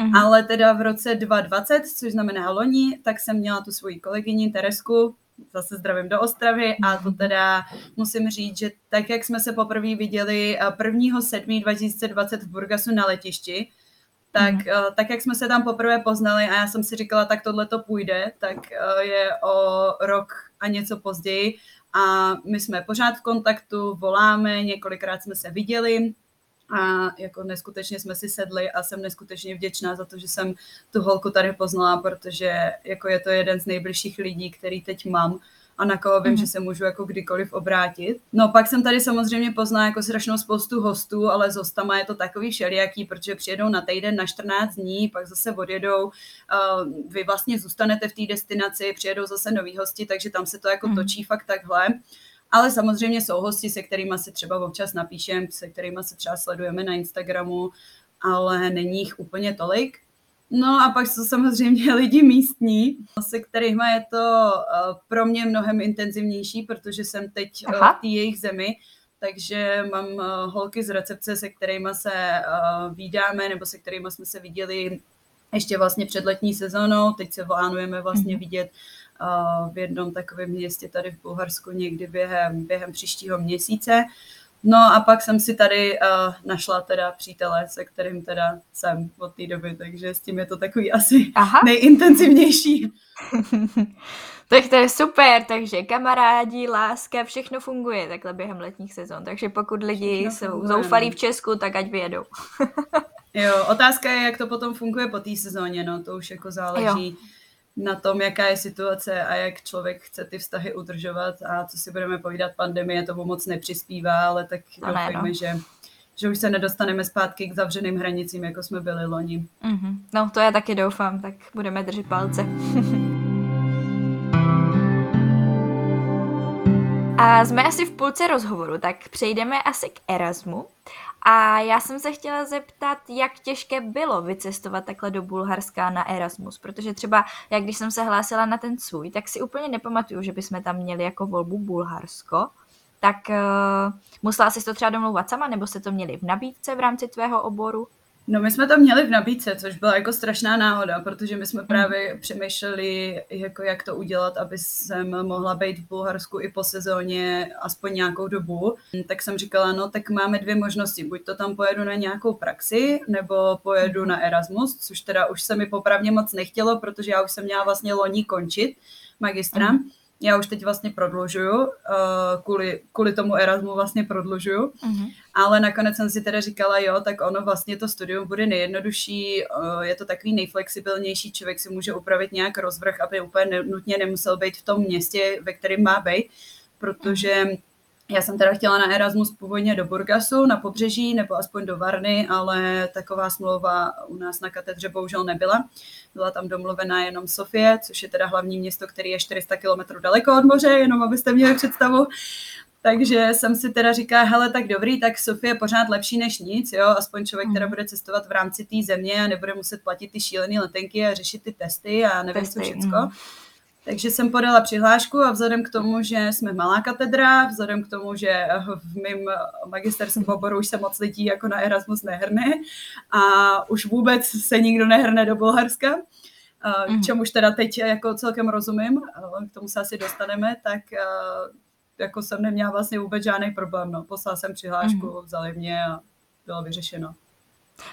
Mm-hmm. Ale teda v roce 2020, což znamená loni, tak jsem měla tu svoji kolegyni Teresku, zase zdravím do Ostravy a to mhm. teda musím říct, že tak, jak jsme se poprvé viděli 1.7.2020 2020 v Burgasu na letišti, tak, mm. tak jak jsme se tam poprvé poznali a já jsem si říkala, tak tohle to půjde, tak eh, je o rok a něco později a my jsme pořád v kontaktu, voláme, několikrát jsme se viděli, a jako neskutečně jsme si sedli a jsem neskutečně vděčná za to, že jsem tu holku tady poznala, protože jako je to jeden z nejbližších lidí, který teď mám a na koho vím, mm. že se můžu jako kdykoliv obrátit. No pak jsem tady samozřejmě poznala jako strašnou spoustu hostů, ale s hostama je to takový všelijaký, protože přijedou na týden, na 14 dní, pak zase odjedou, uh, vy vlastně zůstanete v té destinaci, přijedou zase noví hosti, takže tam se to jako mm. točí fakt takhle. Ale samozřejmě jsou hosti, se kterými si třeba občas napíšem, se kterými se třeba sledujeme na Instagramu, ale není jich úplně tolik. No a pak jsou samozřejmě lidi místní, se kterými je to eh, pro mě mnohem intenzivnější, protože jsem teď eh, Aha. v té jejich zemi, takže mám eh, holky z recepce, se kterými se vídáme, nebo se kterými jsme se viděli ještě vlastně před letní sezónou, teď se plánujeme vlastně mhm. vidět v jednom takovém městě tady v Bulharsku někdy během, během příštího měsíce. No a pak jsem si tady uh, našla teda přítele, se kterým teda jsem od té doby, takže s tím je to takový asi Aha. nejintenzivnější. tak to je super, takže kamarádi, láska, všechno funguje takhle během letních sezon, takže pokud lidi všechno jsou funguje. zoufalí v Česku, tak ať vyjedou. jo, otázka je, jak to potom funguje po té sezóně, no to už jako záleží. Jo na tom, jaká je situace a jak člověk chce ty vztahy udržovat a co si budeme povídat, pandemie tomu moc nepřispívá, ale tak doufejme, no. že, že už se nedostaneme zpátky k zavřeným hranicím, jako jsme byli loni. Mm-hmm. No, to já taky doufám, tak budeme držet palce. A jsme asi v půlce rozhovoru, tak přejdeme asi k Erasmu. A já jsem se chtěla zeptat, jak těžké bylo vycestovat takhle do Bulharska na Erasmus, protože třeba, jak když jsem se hlásila na ten svůj, tak si úplně nepamatuju, že bychom tam měli jako volbu Bulharsko. Tak uh, musela jsi to třeba domlouvat sama, nebo jste to měli v nabídce v rámci tvého oboru? No my jsme to měli v nabídce, což byla jako strašná náhoda, protože my jsme právě mm. přemýšleli, jako jak to udělat, aby jsem mohla být v Bulharsku i po sezóně aspoň nějakou dobu. Tak jsem říkala, no tak máme dvě možnosti, buď to tam pojedu na nějakou praxi, nebo pojedu na Erasmus, což teda už se mi popravně moc nechtělo, protože já už jsem měla vlastně loni končit magistra. Mm já už teď vlastně prodlužuju, uh, kvůli, kvůli tomu Erasmu vlastně prodlužuju, uh-huh. ale nakonec jsem si teda říkala, jo, tak ono vlastně to studium bude nejjednodušší, uh, je to takový nejflexibilnější, člověk si může upravit nějak rozvrh, aby úplně nutně nemusel být v tom městě, ve kterém má být, protože já jsem teda chtěla na Erasmus původně do Burgasu, na pobřeží, nebo aspoň do Varny, ale taková smlouva u nás na katedře bohužel nebyla. Byla tam domluvená jenom Sofie, což je teda hlavní město, který je 400 km daleko od moře, jenom abyste měli představu. Takže jsem si teda říkala, hele, tak dobrý, tak Sofie je pořád lepší než nic, jo, aspoň člověk teda mhm. bude cestovat v rámci té země a nebude muset platit ty šílené letenky a řešit ty testy a nevím testy, co všecko. Mm. Takže jsem podala přihlášku a vzhledem k tomu, že jsme malá katedra, vzhledem k tomu, že v mém magisterském oboru už se moc lidí jako na Erasmus nehrne a už vůbec se nikdo nehrne do Bulharska, mm. čemuž teda teď jako celkem rozumím, k tomu se asi dostaneme, tak jako jsem neměla vlastně vůbec žádný problém. No. Poslala jsem přihlášku, mm. vzali mě a bylo vyřešeno.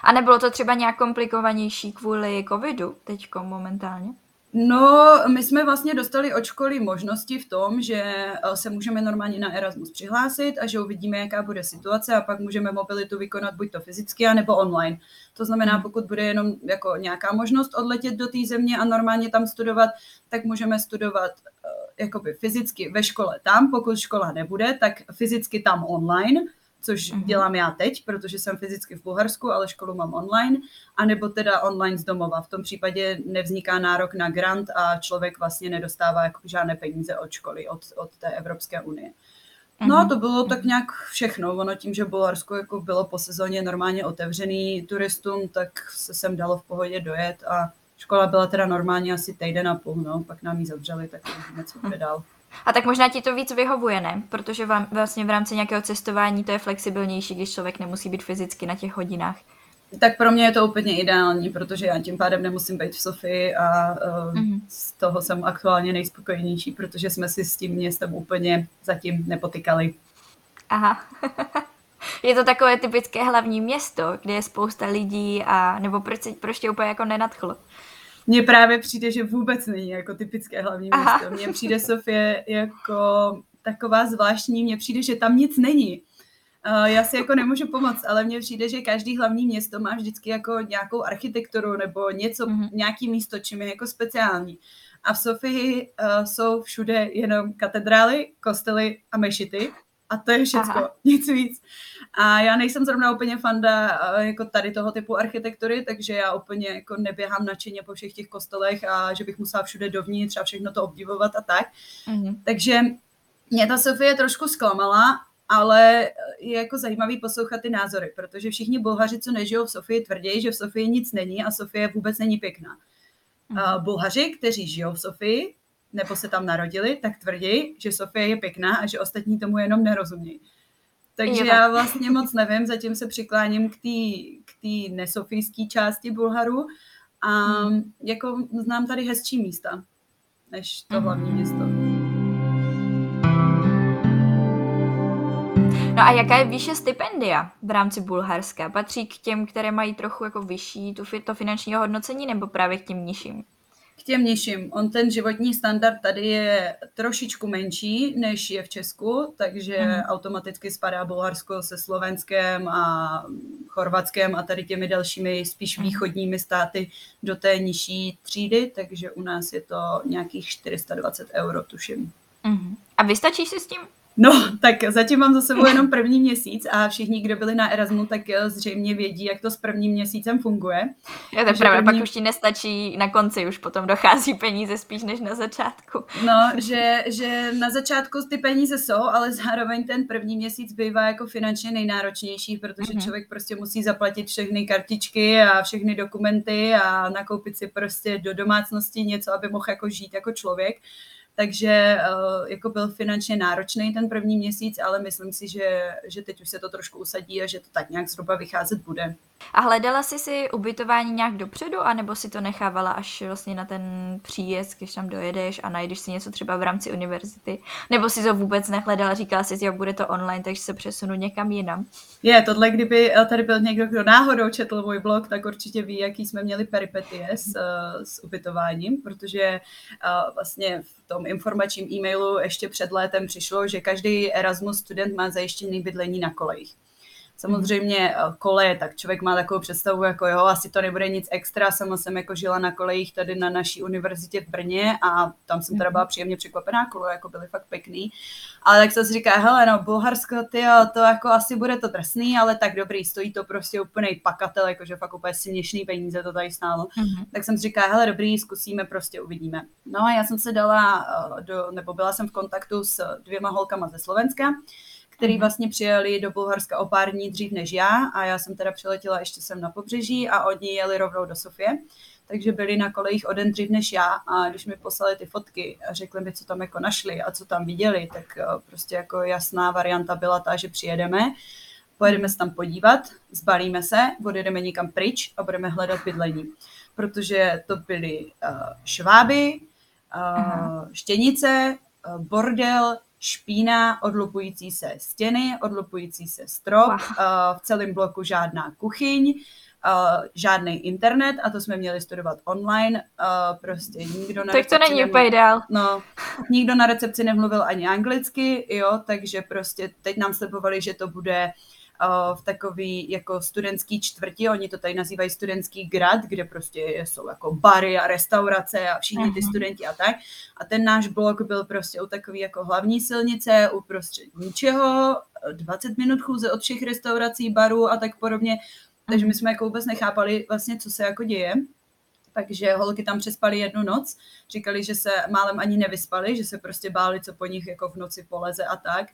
A nebylo to třeba nějak komplikovanější kvůli covidu teďko momentálně? No, my jsme vlastně dostali od školy možnosti v tom, že eh, se můžeme normálně na Erasmus přihlásit a že uvidíme, jaká bude situace a pak můžeme mobilitu vykonat buď to fyzicky, nebo online. To znamená, hmm. pokud bude jenom jako nějaká možnost odletět do té země a normálně tam studovat, tak můžeme studovat eh, jakoby fyzicky ve škole tam, pokud škola nebude, tak fyzicky tam online což mm-hmm. dělám já teď, protože jsem fyzicky v Bulharsku, ale školu mám online, anebo teda online z domova. V tom případě nevzniká nárok na grant a člověk vlastně nedostává jako žádné peníze od školy, od, od té Evropské unie. No a mhm. to bylo tak nějak všechno. Ono tím, že Bulharsko jako bylo po sezóně normálně otevřený turistům, tak se sem dalo v pohodě dojet a škola byla teda normálně asi týden a půl, no, pak nám ji zavřeli, tak nevíme, co bude dál. A tak možná ti to víc vyhovuje, ne? Protože vám, vlastně v rámci nějakého cestování to je flexibilnější, když člověk nemusí být fyzicky na těch hodinách. Tak pro mě je to úplně ideální, protože já tím pádem nemusím být v Sofii a uh, mm-hmm. z toho jsem aktuálně nejspokojenější, protože jsme si s tím městem úplně zatím nepotykali. Aha. je to takové typické hlavní město, kde je spousta lidí a nebo proč, proč tě úplně jako nenadchlo? Mně právě přijde, že vůbec není jako typické hlavní Aha. město. Mně přijde Sofie jako taková zvláštní, mně přijde, že tam nic není. Uh, já si jako nemůžu pomoct, ale mně přijde, že každý hlavní město má vždycky jako nějakou architekturu nebo něco, mm-hmm. nějaký místo, čím je jako speciální. A v Sofii uh, jsou všude jenom katedrály, kostely a mešity a to je všechno, nic víc. A já nejsem zrovna úplně fanda eh, jako tady toho typu architektury, takže já úplně jako neběhám nadšeně po všech těch kostelech a že bych musela všude dovnitř a všechno to obdivovat a tak. Mm-hmm. Takže mě ta Sofie trošku zklamala, ale je jako zajímavý poslouchat ty názory, protože všichni Bulhaři, co nežijou v Sofii, tvrdí, že v Sofii nic není a Sofie vůbec není pěkná. Mm-hmm. Bulhaři, kteří žijou v Sofii, nebo se tam narodili, tak tvrdí, že Sofie je pěkná a že ostatní tomu jenom nerozumějí. Takže já vlastně moc nevím, zatím se přikláním k té k nesofijské části Bulharu a hmm. jako znám tady hezčí místa než to hlavní hmm. město. No a jaká je výše stipendia v rámci Bulharska? Patří k těm, které mají trochu jako vyšší to, to finanční hodnocení nebo právě k těm nižším? K těm nižším. On ten životní standard tady je trošičku menší, než je v Česku, takže mm. automaticky spadá Bulharsko se Slovenskem a Chorvatskem a tady těmi dalšími spíš mhm. východními státy do té nižší třídy, takže u nás je to nějakých 420 euro, tuším. Mm. A vystačíš si s tím? No, tak zatím mám za sebou jenom první měsíc a všichni, kdo byli na Erasmu, tak eh, zřejmě vědí, jak to s prvním měsícem funguje. Je to pravda, první... pak už ti nestačí na konci, už potom dochází peníze spíš než na začátku. No, že, že na začátku ty peníze jsou, ale zároveň ten první měsíc bývá jako finančně nejnáročnější, protože mm-hmm. člověk prostě musí zaplatit všechny kartičky a všechny dokumenty a nakoupit si prostě do domácnosti něco, aby mohl jako žít jako člověk takže uh, jako byl finančně náročný ten první měsíc, ale myslím si, že, že teď už se to trošku usadí a že to tak nějak zhruba vycházet bude. A hledala jsi si ubytování nějak dopředu, anebo si to nechávala až vlastně na ten příjezd, když tam dojedeš a najdeš si něco třeba v rámci univerzity? Nebo si to vůbec nehledala, říkala si, že bude to online, takže se přesunu někam jinam? Je, tohle, kdyby eh, tady byl někdo, kdo náhodou četl můj blog, tak určitě ví, jaký jsme měli peripetie s, eh, s ubytováním, protože vlastně v tom informačním e-mailu ještě před létem přišlo, že každý Erasmus student má zajištěný bydlení na kolejích. Samozřejmě eh, koleje, tak člověk má takovou představu, jako jo, asi to nebude nic extra, sama jsem jako žila na kolejích tady na naší univerzitě v Brně a tam jsem teda byla mhm. příjemně překvapená, koleje jako byly fakt pěkný. Ale tak se si říká, hele, no Bulharsko, ty to jako asi bude to drsný, ale tak dobrý, stojí to prostě úplně pakatel, jakože fakt úplně směšný peníze to tady stálo. Mm-hmm. Tak jsem si říká, hele, dobrý, zkusíme, prostě uvidíme. No a já jsem se dala eh, do, nebo byla jsem v kontaktu s dvěma holkama ze Slovenska, který mhm. vlastně přijeli do Bulharska o pár dní dřív než já a já jsem teda přiletěla ještě sem na pobřeží a oni jeli rovnou do Sofie, takže byli na kolejích o den dřív než já a když mi poslali ty fotky a řekli mi, co tam jako našli a co tam viděli, tak eh, prostě jako jasná varianta byla ta, že přijedeme, pojedeme se tam podívat, zbalíme se, odjedeme někam pryč a budeme hledat bydlení. Protože to byly uh, šváby, uh, štěnice, uh, bordel, špína, odlupující se stěny, odlupující se strop, wow. uh, v celém bloku žádná kuchyň, uh, žádný internet a to jsme měli studovat online, uh, prostě nikdo na Tak to není úplně ideál. No, nikdo na recepci nemluvil ani anglicky, jo, takže prostě teď nám slibovali, že to bude v takový jako studentský čtvrti, oni to tady nazývají studentský grad, kde prostě jsou jako bary a restaurace a všichni ty mhm. studenti a tak. A ten náš blok byl prostě u takový jako hlavní silnice, uprostřed ničeho, 20 minut chůze od všech restaurací, barů a tak podobně. Takže my mhm. jsme jako vůbec nechápali vlastně, co se jako děje. Takže holky tam přespali jednu noc, říkali, že se málem ani nevyspali, že se prostě báli, co po nich jako v noci poleze a tak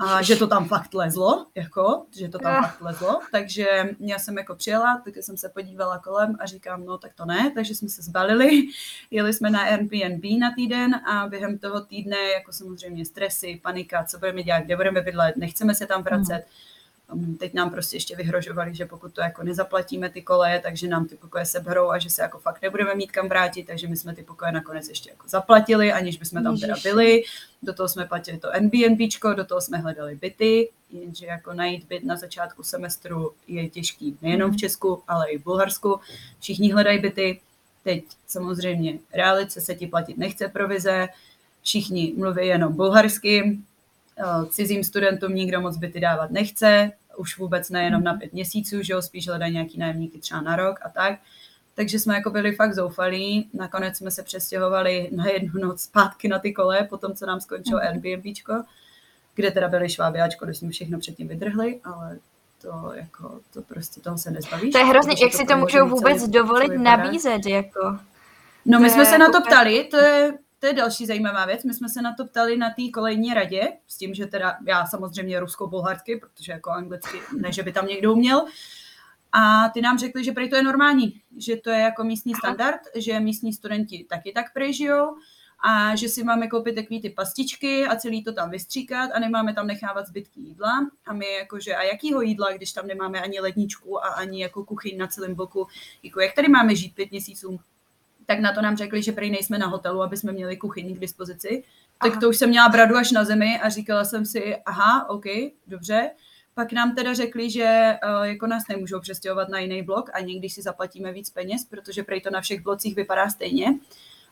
a že to tam fakt lezlo, jako, že to tam fakt lezlo, takže já jsem jako přijela, tak jsem se podívala kolem a říkám, no tak to ne, takže jsme se zbalili, jeli jsme na Airbnb na týden a během toho týdne jako samozřejmě stresy, panika, co budeme dělat, kde budeme bydlet, nechceme se tam vracet, mm teď nám prostě ještě vyhrožovali, že pokud to jako nezaplatíme ty koleje, takže nám ty pokoje seberou a že se jako fakt nebudeme mít kam vrátit, takže my jsme ty pokoje nakonec ještě jako zaplatili, aniž bychom tam teda byli. Do toho jsme platili to Airbnbčko, do toho jsme hledali byty, jenže jako najít byt na začátku semestru je těžký nejenom v mhm. Česku, ale i v Bulharsku. Všichni hledají byty. Teď samozřejmě realice se ti platit nechce provize, všichni mluví jenom bulharsky, cizím studentům nikdo moc byty dávat nechce, už vůbec nejenom na pět měsíců, že jo, spíš hledají nějaký nájemníky třeba na rok a tak. Takže jsme jako byli fakt zoufalí. Nakonec jsme se přestěhovali na jednu noc zpátky na ty kole, potom co nám skončilo mm. Airbnbčko, kde teda byli šváby, ačkoliv jsme všechno předtím vydrhli, ale to jako, to prostě toho se nezbavíš. To je hrozně, jak to si to můžou vůbec celý, dovolit celý nabízet, jako. No my jsme se na to ptali, to je to je další zajímavá věc. My jsme se na to ptali na té kolejní radě, s tím, že teda já samozřejmě rusko-bulharsky, protože jako anglicky, ne, že by tam někdo uměl. A ty nám řekli, že prý to je normální, že to je jako místní standard, že místní studenti taky tak prežijou a že si máme koupit takové ty pastičky a celý to tam vystříkat a nemáme tam nechávat zbytky jídla. A my jakože, a jakýho jídla, když tam nemáme ani ledničku a ani jako kuchyň na celém boku, jako jak tady máme žít pět měsíců tak na to nám řekli, že prý nejsme na hotelu, aby jsme měli kuchyni k dispozici. Aha. Tak to už jsem měla bradu až na zemi a říkala jsem si, aha, OK, dobře. Pak nám teda řekli, že uh, jako nás nemůžou přestěhovat na jiný blok, ani když si zaplatíme víc peněz, protože prej to na všech blocích vypadá stejně.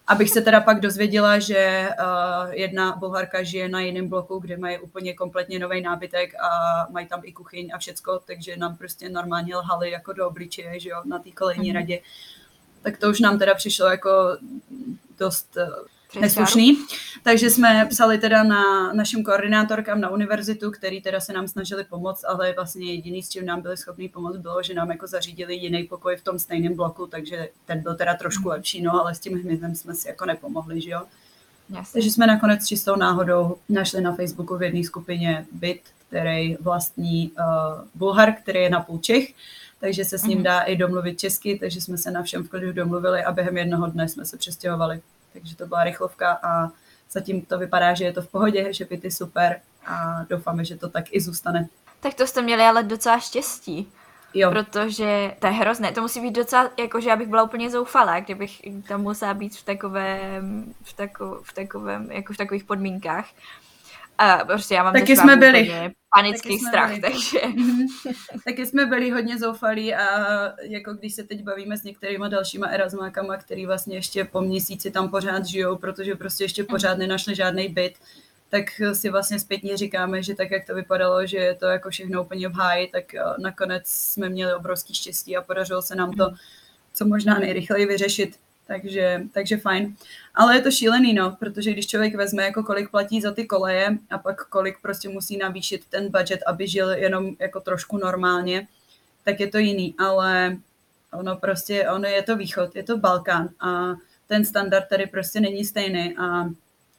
Abych se teda pak dozvěděla, že uh, jedna bulharka žije na jiném bloku, kde mají úplně kompletně nový nábytek a mají tam i kuchyň a všecko, takže nám prostě normálně lhali jako do obličeje, že jo, na té kolejní mm-hmm. radě tak to už nám teda přišlo jako dost eh, neslušný. Takže jsme psali teda na našim koordinátorkám na univerzitu, který teda se nám snažili pomoct, ale vlastně jediný, s čím nám byli schopni pomoct, bylo, že nám jako zařídili jiný pokoj v tom stejném bloku, takže ten byl teda trošku lepší, no, ale s tím hmyzem jsme si jako nepomohli, že jo. Jasně. Takže jsme nakonec čistou náhodou našli na Facebooku v jedné skupině byt, který vlastní uh, Bulhar, který je na půl Čech takže se s ním mhm. dá i domluvit česky, takže jsme se na všem v klidu domluvili a během jednoho dne jsme se přestěhovali. Takže to byla rychlovka a zatím to vypadá, že je to v pohodě, že byty super a doufáme, že to tak i zůstane. Tak to jste měli ale docela štěstí. Jo. Protože to je hrozné. To musí být docela, jakože abych byla úplně zoufalá, kdybych tam musela být v takovém, v, tako, v takovém, jako v takových podmínkách. A prostě já mám Taky jsme byli. Panický Taky strach, byli. takže... Mhm. Taky jsme byli hodně zoufalí a jako když se teď bavíme s některýma dalšíma erasmákama, který vlastně ještě po měsíci tam pořád žijou, protože prostě ještě pořád mhm. nenašli žádný byt, tak si vlastně zpětně říkáme, že tak, jak to vypadalo, že je to jako všechno úplně v háji, tak eh, nakonec jsme měli obrovský štěstí a podařilo se nám to mhm. co možná nejrychleji vyřešit. Takže, takže fajn. Ale je to šílený, no, protože když člověk vezme, jako kolik platí za ty koleje a pak kolik prostě musí navýšit ten budget, aby žil jenom jako trošku normálně, tak je to jiný. Ale ono prostě, ono je to východ, je to Balkán a ten standard tady prostě není stejný a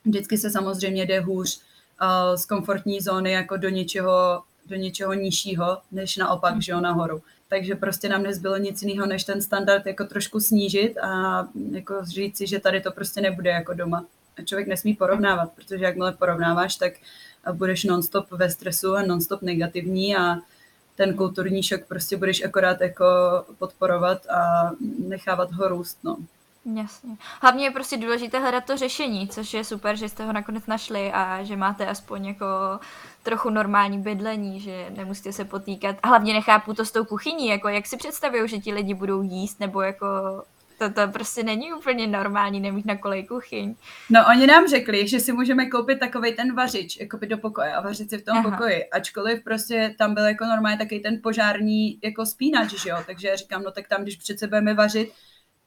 vždycky se samozřejmě jde hůř uh, z komfortní zóny jako do něčeho, do něčeho nižšího, než naopak, že jo, nahoru. Takže prostě nám nezbylo nic jiného, než ten standard jako trošku snížit a jako říct si, že tady to prostě nebude jako doma. A člověk nesmí porovnávat, protože jakmile porovnáváš, tak budeš nonstop ve stresu a nonstop negativní a ten kulturní šok prostě budeš akorát jako podporovat a nechávat ho růst, no. Jasně. Hlavně je prostě důležité hledat to řešení, což je super, že jste ho nakonec našli a že máte aspoň jako trochu normální bydlení, že nemusíte se potýkat. Hlavně nechápu to s tou kuchyní, jako jak si představují, že ti lidi budou jíst, nebo jako to, to prostě není úplně normální nemít na kolej kuchyň. No oni nám řekli, že si můžeme koupit takový ten vařič, jako by do pokoje a vařit si v tom Aha. pokoji, ačkoliv prostě tam byl jako normálně takový ten požární jako spínač, že jo, takže já říkám, no tak tam, když přece budeme vařit,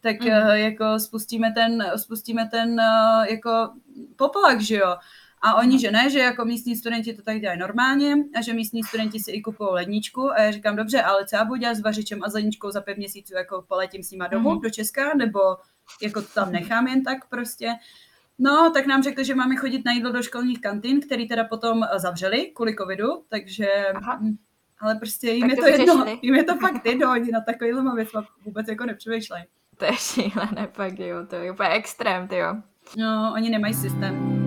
tak mm. uh, jako spustíme ten, spustíme ten uh, jako poplach, že jo. A oni, že ne, že jako místní studenti to tak dělají normálně a že místní studenti si i kupují ledničku a já říkám, dobře, ale co já budu dělat s vařičem a s ledničkou za pět měsíců, jako poletím s nima domů mm-hmm. do Česka, nebo jako to tam nechám jen tak prostě. No, tak nám řekli, že máme chodit na jídlo do školních kantin, který teda potom zavřeli kvůli covidu, takže... Aha. Hm, ale prostě jim tak je to, to jedno, jim je to fakt jedno, oni na takovýhle věc vůbec jako nepřemýšlejí. To je šílené pak, jo, to je úplně extrém, ty jo. No, oni nemají systém.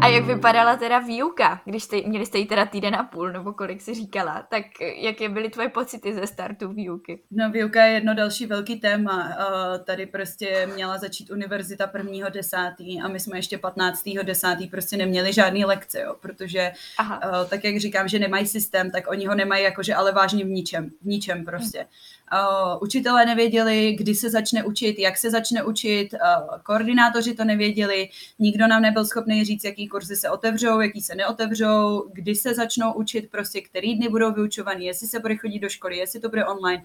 A jak vypadala teda výuka, když jste, měli jste jí teda týden a půl, nebo kolik si říkala, tak jaké byly tvoje pocity ze startu výuky? No výuka je jedno další velký téma. Tady prostě měla začít univerzita prvního desátý a my jsme ještě 15. desátý prostě neměli žádný lekce, jo, protože Aha. tak jak říkám, že nemají systém, tak oni ho nemají jakože ale vážně v ničem, v ničem prostě. Hmm. Uh, učitelé nevěděli, kdy se začne učit, jak se začne učit, uh, koordinátoři to nevěděli, nikdo nám nebyl schopný říct, jaký kurzy se otevřou, jaký se neotevřou, kdy se začnou učit, prostě který dny budou vyučovaný, jestli se bude chodit do školy, jestli to bude online.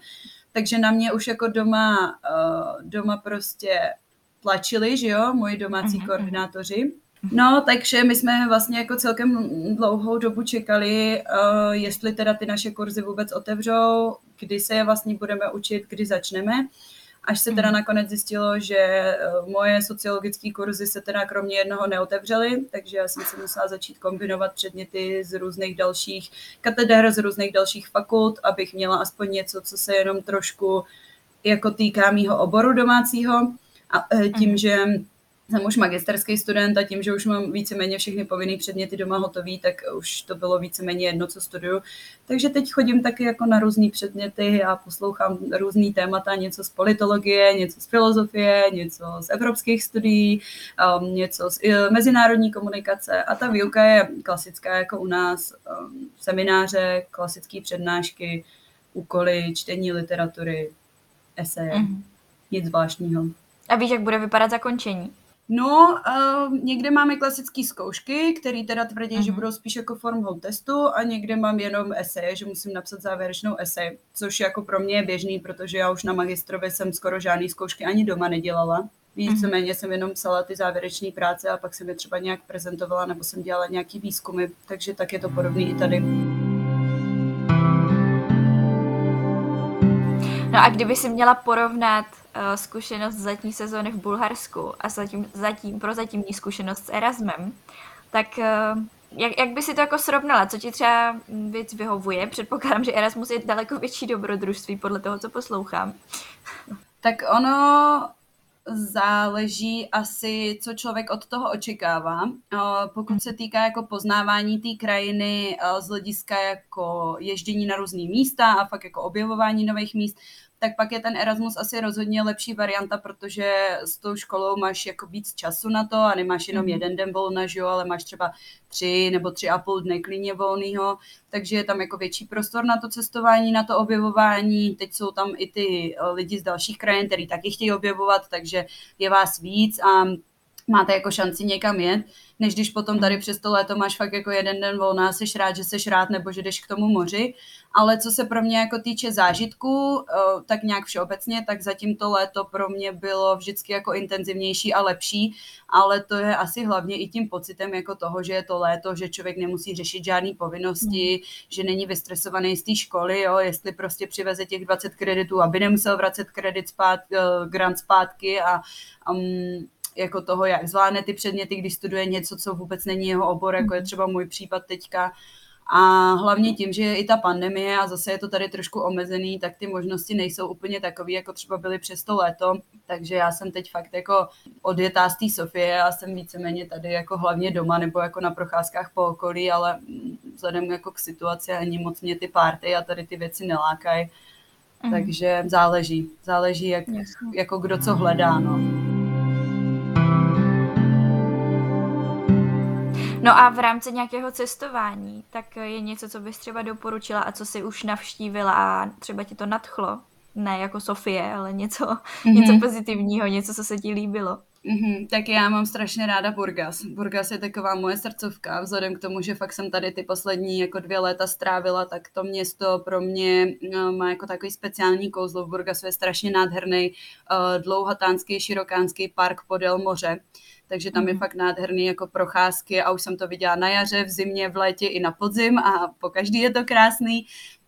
Takže na mě už jako doma, uh, doma prostě tlačili, že jo, moji domácí uh-huh. koordinátoři. No, takže my jsme vlastně jako celkem dlouhou dobu čekali, uh, jestli teda ty naše kurzy vůbec otevřou, kdy se je vlastně budeme učit, kdy začneme. Až se teda mhm. nakonec zjistilo, že eh, moje sociologické kurzy se teda kromě jednoho neotevřely, takže já jsem se musela začít kombinovat předměty z různých dalších kateder, z různých dalších fakult, abych měla aspoň něco, co se jenom trošku jako týká mýho oboru domácího. A eh, tím, mhm. že jsem už magisterský student a tím, že už mám víceméně všechny povinné předměty doma hotový, tak už to bylo víceméně jedno, co studuju. Takže teď chodím taky jako na různé předměty a poslouchám různý témata, něco z politologie, něco z filozofie, něco z evropských studií, um, něco z uh, mezinárodní komunikace a ta výuka je klasická jako u nás, um, semináře, klasické přednášky, úkoly, čtení literatury, eseje, mm-hmm. nic zvláštního. A víš, jak bude vypadat zakončení? No, uh, někde máme klasické zkoušky, které teda tvrdí, uh-huh. že mhm. budou spíš jako formou testu a někde mám jenom eseje, že musím napsat závěrečnou esej, což jako pro mě je běžný, protože já už na magistrově jsem skoro žádný zkoušky ani doma nedělala. Víceméně uh-huh. jsem jenom psala ty závěrečné práce a pak jsem je třeba nějak prezentovala nebo jsem dělala nějaký výzkumy, takže tak je to podobný i tady. No a kdyby si měla porovnat uh, zkušenost z letní sezóny v Bulharsku a zatím, zatím prozatímní zkušenost s Erasmem, tak uh, jak, jak by si to jako srovnala? Co ti třeba věc vyhovuje? Předpokládám, že Erasmus je daleko větší dobrodružství podle toho, co poslouchám. Tak ono záleží asi, co člověk od toho očekává. Pokud se týká jako poznávání té krajiny z hlediska jako ježdění na různý místa a fakt jako objevování nových míst, tak pak je ten Erasmus asi rozhodně lepší varianta, protože s tou školou máš jako víc času na to a nemáš jenom mm. jeden den volna, že jo, ale máš třeba tři nebo tři a půl dne klidně volného, takže je tam jako větší prostor na to cestování, na to objevování. Teď jsou tam i ty eh, lidi z dalších krajin, který taky chtějí objevovat, takže je vás víc a máte jako šanci někam jet, než když potom tady přes to léto máš fakt jako jeden den volná, jsi rád, že jsi rád nebo že jdeš k tomu moři. Ale co se pro mě jako týče zážitku, eh, tak nějak všeobecně, tak zatím to léto pro mě bylo vždycky jako intenzivnější a lepší, ale to je asi hlavně i tím pocitem jako toho, že je to léto, že člověk nemusí řešit žádné povinnosti, mm. že není vystresovaný z té školy, jo, jestli prostě přiveze těch 20 kreditů, aby nemusel vracet kredit spát, uh, grant zpátky a um, jako toho, jak zvládne ty předměty, když studuje něco, co vůbec není jeho obor, jako je mhm. třeba můj případ teďka. A hlavně tím, že je i ta pandemie a zase je to tady trošku omezený, tak ty možnosti nejsou úplně takové, jako třeba byly přes to léto. Takže já jsem teď fakt jako odjetá z té Sofie a jsem víceméně tady jako hlavně doma nebo jako na procházkách po okolí, ale vzhledem jako k situaci ani moc mě ty párty a tady ty věci nelákají. Mm. Takže záleží. Záleží, jak, jako kdo co hledá. No. No a v rámci nějakého cestování, tak je něco, co bys třeba doporučila a co jsi už navštívila a třeba ti to nadchlo? Ne jako Sofie, ale něco, mm-hmm. něco pozitivního, něco, co se ti líbilo. Mm-hmm, tak já mám strašně ráda Burgas. Burgas je taková moje srdcovka, vzhledem k tomu, že fakt jsem tady ty poslední jako dvě léta strávila, tak to město pro mě no, má jako takový speciální kouzlo. V Burgasu je strašně nádherný uh, dlouhatánský, širokánský park podél moře takže tam je mhm. fakt nádherný jako procházky a už jsem to viděla na jaře, v zimě, v létě i na podzim a po každý je to krásný.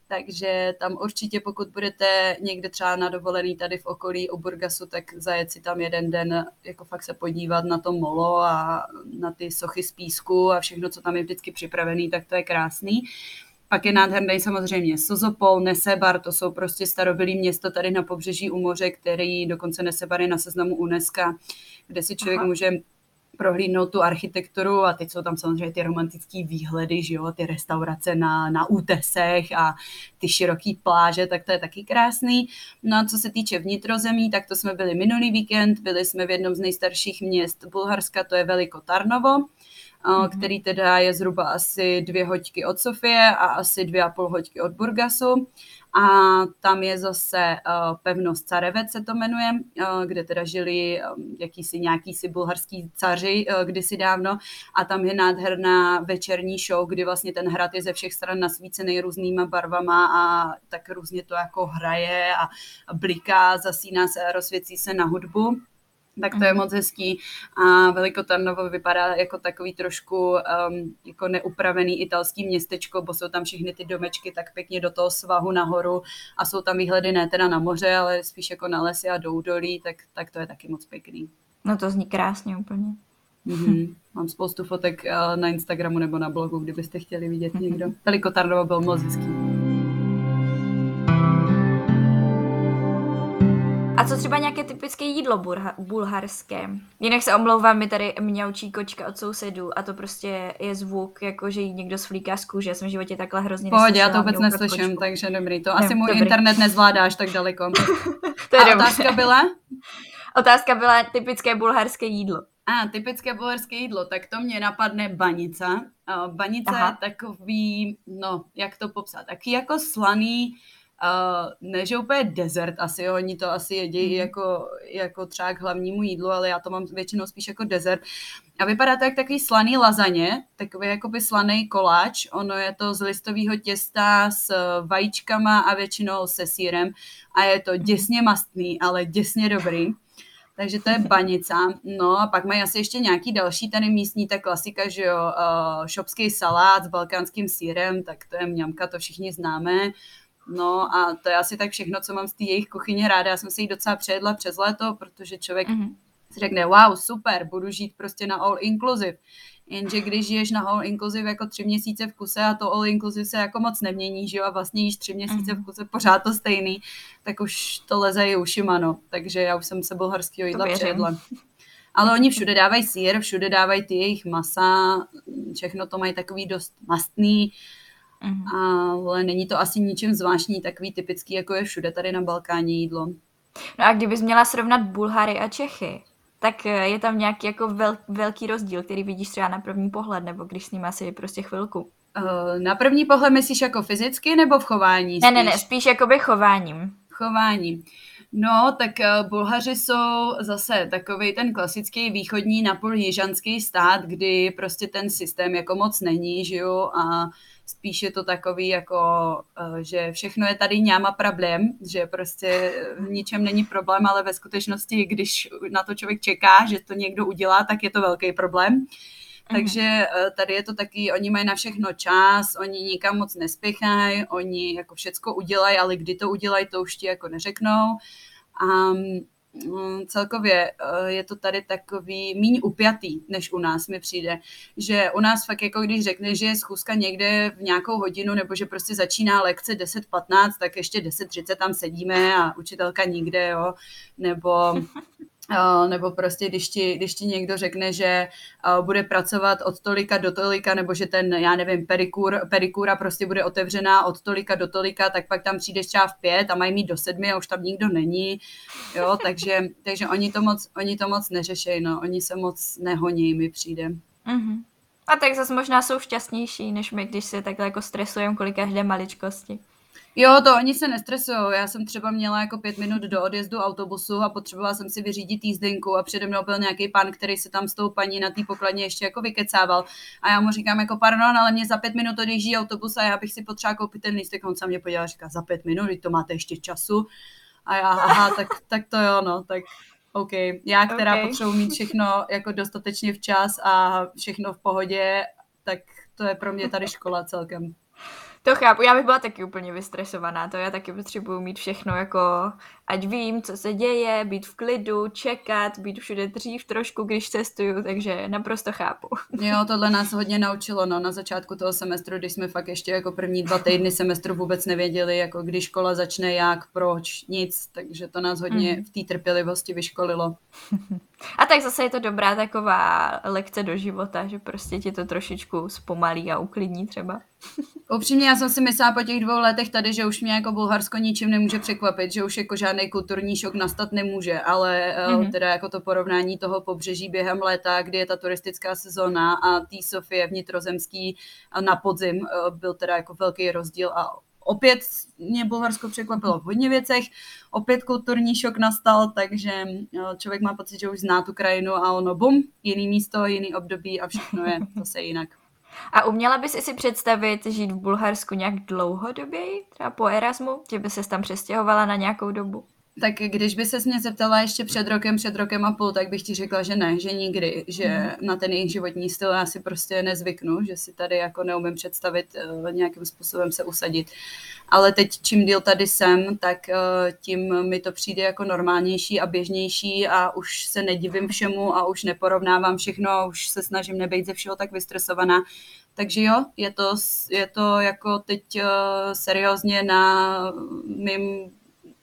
Takže tam určitě, pokud budete někde třeba na dovolený tady v okolí u Burgasu, tak zajet si tam jeden den, jako fakt se podívat na to molo a na ty sochy z písku a všechno, co tam je vždycky připravený, tak to je krásný. Pak je nádherný samozřejmě Sozopol, Nesebar, to jsou prostě starobylý město tady na pobřeží u moře, který dokonce Nesebar je na seznamu UNESCO, kde si člověk Aha. může prohlídnout tu architekturu a teď jsou tam samozřejmě ty romantické výhledy, že jo, ty restaurace na, na útesech a ty široké pláže, tak to je taky krásný. No a co se týče vnitrozemí, tak to jsme byli minulý víkend, byli jsme v jednom z nejstarších měst Bulharska, to je Veliko Tarnovo, mm-hmm. který teda je zhruba asi dvě hoďky od Sofie a asi dvě a půl hoďky od Burgasu. A tam je zase uh, pevnost Carevec se to jmenuje, uh, kde teda žili um, jakýsi nějaký si bulharský caři uh, kdysi dávno. A tam je nádherná večerní show, kdy vlastně ten hrad je ze všech stran nasvícený různýma barvama a tak různě to jako hraje a bliká, zasíná se a rozsvěcí se na hudbu tak to je mhm. moc hezký. A Velikotarnovo vypadá jako takový trošku um, jako neupravený italský městečko, bo jsou tam všechny ty domečky tak pěkně do toho svahu nahoru a jsou tam výhledy ne teda na moře, ale spíš jako na lesy a do údolí, tak, tak to je taky moc pěkný. No to zní krásně úplně. Mm-hmm. Mám spoustu fotek uh, na Instagramu nebo na blogu, kdybyste chtěli vidět někdo. Velikotarnovo byl moc hezký. A co třeba nějaké typické jídlo burha- bulharské? Jinak se omlouvám, mi tady mňaučí kočka od sousedů a to prostě je zvuk, jako že jí někdo svlíká z kůže. Já jsem v životě takhle hrozně Pohodě, já to vůbec neslyším, kočku. takže dobrý. To no, asi můj dobrý. internet nezvládáš tak daleko. to je a otázka byla? Otázka byla typické bulharské jídlo. A, typické bulharské jídlo, tak to mě napadne banica. Banica Aha. je takový, no, jak to popsat, taky jako slaný, Uh, ne, že úplně desert asi, jo, oni to asi jedí mm. jako, jako třeba k hlavnímu jídlu, ale já to mám většinou spíš jako desert. A vypadá to jak takový slaný lazaně, takový jakoby slaný koláč. Ono je to z listového těsta s vajíčkama a většinou se sírem a je to mhm. děsně mastný, ale děsně dobrý. Takže to je banica. No a pak mají asi ještě nějaký další tady místní, ta klasika, že jo, uh, šopský salát s balkánským sírem, tak to je mňamka, to všichni známe. No a to je asi tak všechno, co mám z té jejich kuchyně ráda. Já jsem se jí docela přejedla přes léto, protože člověk mm-hmm. si řekne, wow, super, budu žít prostě na all inclusive. Jenže když žiješ na all inclusive jako tři měsíce v kuse a to all inclusive se jako moc nemění, že jo, a vlastně jíš tři měsíce v mhm. kuse pořád to stejný, tak už to leze i ušima, no. Takže já už jsem se bulharského jídla přejedla. Ale oni všude dávají sír, všude dávají ty jejich masa, všechno to mají takový dost mastný, mm. ale není to asi ničím zvláštní, takový typický, jako je všude tady na Balkáně jídlo. No a kdybys měla srovnat Bulhary a Čechy, tak eh, je tam nějaký jako vel, velký rozdíl, který vidíš třeba na první pohled, nebo když s ním asi prostě chvilku? Uh, na první pohled myslíš jako fyzicky nebo v chování? Spíš? Ne, ne, ne, spíš jakoby chováním. Chováním. No, tak uh, Bulhaři jsou zase takový ten klasický východní napůl jižanský stát, kdy prostě ten systém jako moc není, že jo, a spíš je to takový jako, eh, že všechno je tady nějaká problém, že prostě v ničem není problém, ale ve skutečnosti, když na to člověk čeká, že to někdo udělá, tak je to velký problém. Mhm. Takže eh, tady je to taky, oni mají na všechno čas, oni nikam moc nespěchají, oni jako všecko udělají, ale kdy to udělají, to už ti jako neřeknou. A Mm, celkově eh, je to tady takový míň upjatý, než u nás mi přijde. Že u nás fakt jako když řekne, že je schůzka někde v nějakou hodinu, nebo že prostě začíná lekce 10.15, tak ještě 10.30 tam sedíme a učitelka nikde, jo. Nebo nebo prostě když ti, když ti někdo řekne, že bude pracovat od tolika do tolika, nebo že ten, já nevím, perikur, perikura prostě bude otevřená od tolika do tolika, tak pak tam přijdeš třeba v pět a mají mít do sedmi a už tam nikdo není, jo, takže, takže oni to moc, oni to moc neřešejí, no, oni se moc nehoní, mi přijde. Mm-hmm. A tak zase možná jsou šťastnější, než my, když se takhle jako stresujeme kvůli každé maličkosti. Jo, to oni se nestresují. Já jsem třeba měla jako pět minut do odjezdu autobusu a potřebovala jsem si vyřídit jízdenku a přede mnou byl nějaký pan, který se tam s tou paní na té pokladně ještě jako vykecával. A já mu říkám jako pardon, ale mě za pět minut odjíždí autobus a já bych si potřebovala koupit ten lístek. On se mě podíval a říká, za pět minut, to máte ještě času. A já, aha, tak, tak to jo, no, tak OK. Já, která okay. potřebuji mít všechno jako dostatečně včas a všechno v pohodě, tak to je pro mě tady škola celkem. To chápu, já bych byla taky úplně vystresovaná, to já taky potřebuju mít všechno jako, ať vím, co se děje, být v klidu, čekat, být všude dřív trošku, když cestuju, takže naprosto chápu. Jo, tohle nás hodně naučilo, no, na začátku toho semestru, když jsme fakt ještě jako první dva týdny semestru vůbec nevěděli, jako kdy škola začne, jak, proč, nic, takže to nás hodně mm. v té trpělivosti vyškolilo. A tak zase je to dobrá taková lekce do života, že prostě ti to trošičku zpomalí a uklidní třeba. Upřímně, já jsem si myslela po těch dvou letech tady, že už mě jako Bulharsko ničím nemůže překvapit, že už jako žádný kulturní šok nastat nemůže, ale mm-hmm. teda jako to porovnání toho pobřeží během léta, kdy je ta turistická sezóna a tý Sofie vnitrozemský na podzim eh, byl teda jako velký rozdíl a opět mě Bulharsko překvapilo v hodně věcech, opět kulturní šok nastal, takže eh, člověk má pocit, že už zná tu krajinu a ono bum, jiný místo, jiný období a všechno je zase jinak. A uměla bys si představit žít v Bulharsku nějak dlouhodobě, třeba po Erasmu, že by se tam přestěhovala na nějakou dobu? Tak když by se mě zeptala ještě před rokem, před rokem a půl, tak bych ti řekla, že ne, že nikdy, že mm. na ten jejich životní styl já si prostě nezvyknu, že si tady jako neumím představit uh, nějakým způsobem se usadit. Ale teď čím díl tady jsem, tak uh, tím mi to přijde jako normálnější a běžnější a už se nedivím všemu a už neporovnávám všechno a už se snažím nebejt ze všeho tak vystresovaná. Takže jo, je to, je to jako teď uh, seriózně na mým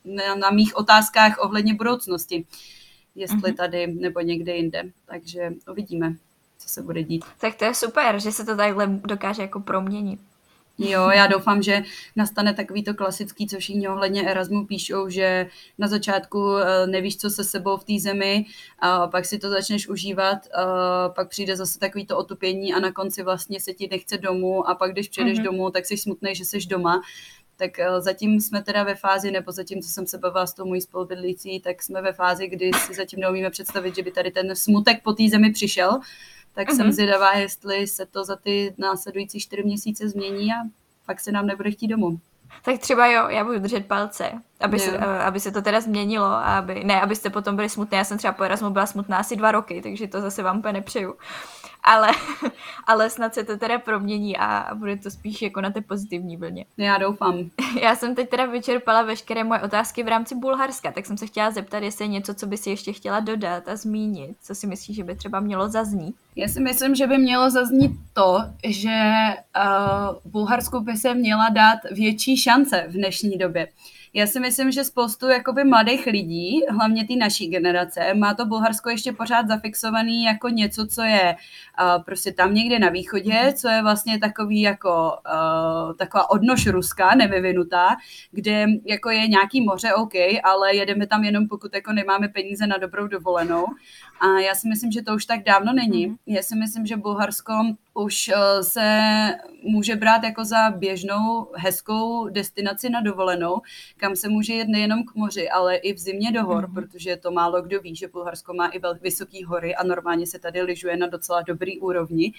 na, na mých otázkách ohledně budoucnosti, jestli mm-hmm. tady nebo někde jinde. Takže uvidíme, co se bude dít. Tak to je super, že se to takhle dokáže jako proměnit. Jo, já doufám, že nastane takový to klasický, co všichni ohledně Erasmu píšou, že na začátku eh, nevíš, co se sebou v té zemi, a pak si to začneš užívat, a pak přijde zase takový to otupění a na konci vlastně se ti nechce domů a pak když přijdeš mm-hmm. domů, tak jsi smutný, že jsi doma tak eh, zatím jsme teda ve fázi, nebo zatím, co jsem se bavila s tou mojí spolubydlící, tak jsme ve fázi, kdy si zatím neumíme představit, že by tady ten smutek po té zemi přišel, tak mm-hmm. jsem mhm. zvědavá, jestli se to za ty následující čtyři měsíce změní a pak se nám nebude chtít domů. Tak třeba jo, já budu držet palce. Aby, se, aby se to teda změnilo a aby, ne, abyste potom byli smutné. Já jsem třeba po Erasmu byla smutná asi dva roky, takže to zase vám úplně nepřeju ale, ale snad se to teda promění a bude to spíš jako na té pozitivní vlně. Já doufám. Já jsem teď teda vyčerpala veškeré moje otázky v rámci Bulharska, tak jsem se chtěla zeptat, jestli je něco, co by si ještě chtěla dodat a zmínit, co si myslíš, že by třeba mělo zaznít? Já si myslím, že by mělo zaznít to, že uh, Bulharsku by se měla dát větší šance v dnešní době. Já si myslím, že spoustu jakoby mladých lidí, hlavně té naší generace, má to Bulharsko ještě pořád zafixovaný jako něco, co je uh, prostě tam někde na východě, co je vlastně takový jako uh, taková odnož ruská, nevyvinutá, kde jako je nějaký moře, OK, ale jedeme tam jenom pokud jako nemáme peníze na dobrou dovolenou. A já si myslím, že to už tak dávno není. Mhm. Já si myslím, že Bulharsko už uh, se může brát jako za běžnou hezkou destinaci na dovolenou, kam se může jet nejenom k moři, ale i v zimě do hor, mm-hmm. protože to málo kdo ví, že Bulharsko má i vysoké hory a normálně se tady lyžuje na docela dobrý úrovni.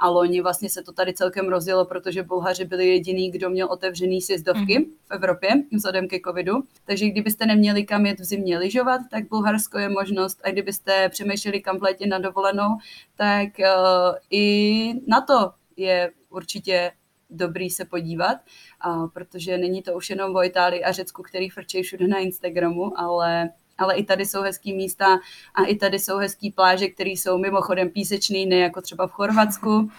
A loni vlastně se to tady celkem rozjelo, protože Bulhaři byli jediný, kdo měl otevřený sjezdovky mm-hmm. v Evropě vzhledem ke covidu. Takže kdybyste neměli kam jet v zimě lyžovat, tak Bulharsko je možnost. A kdybyste přemýšleli kam v na dovolenou, tak uh, i na to je určitě dobrý se podívat, uh, protože není to už jenom o Itálii a Řecku, který frčejí všude na Instagramu, ale ale i tady jsou hezký místa a i tady jsou hezký pláže, které jsou mimochodem písečný, ne jako třeba v Chorvatsku.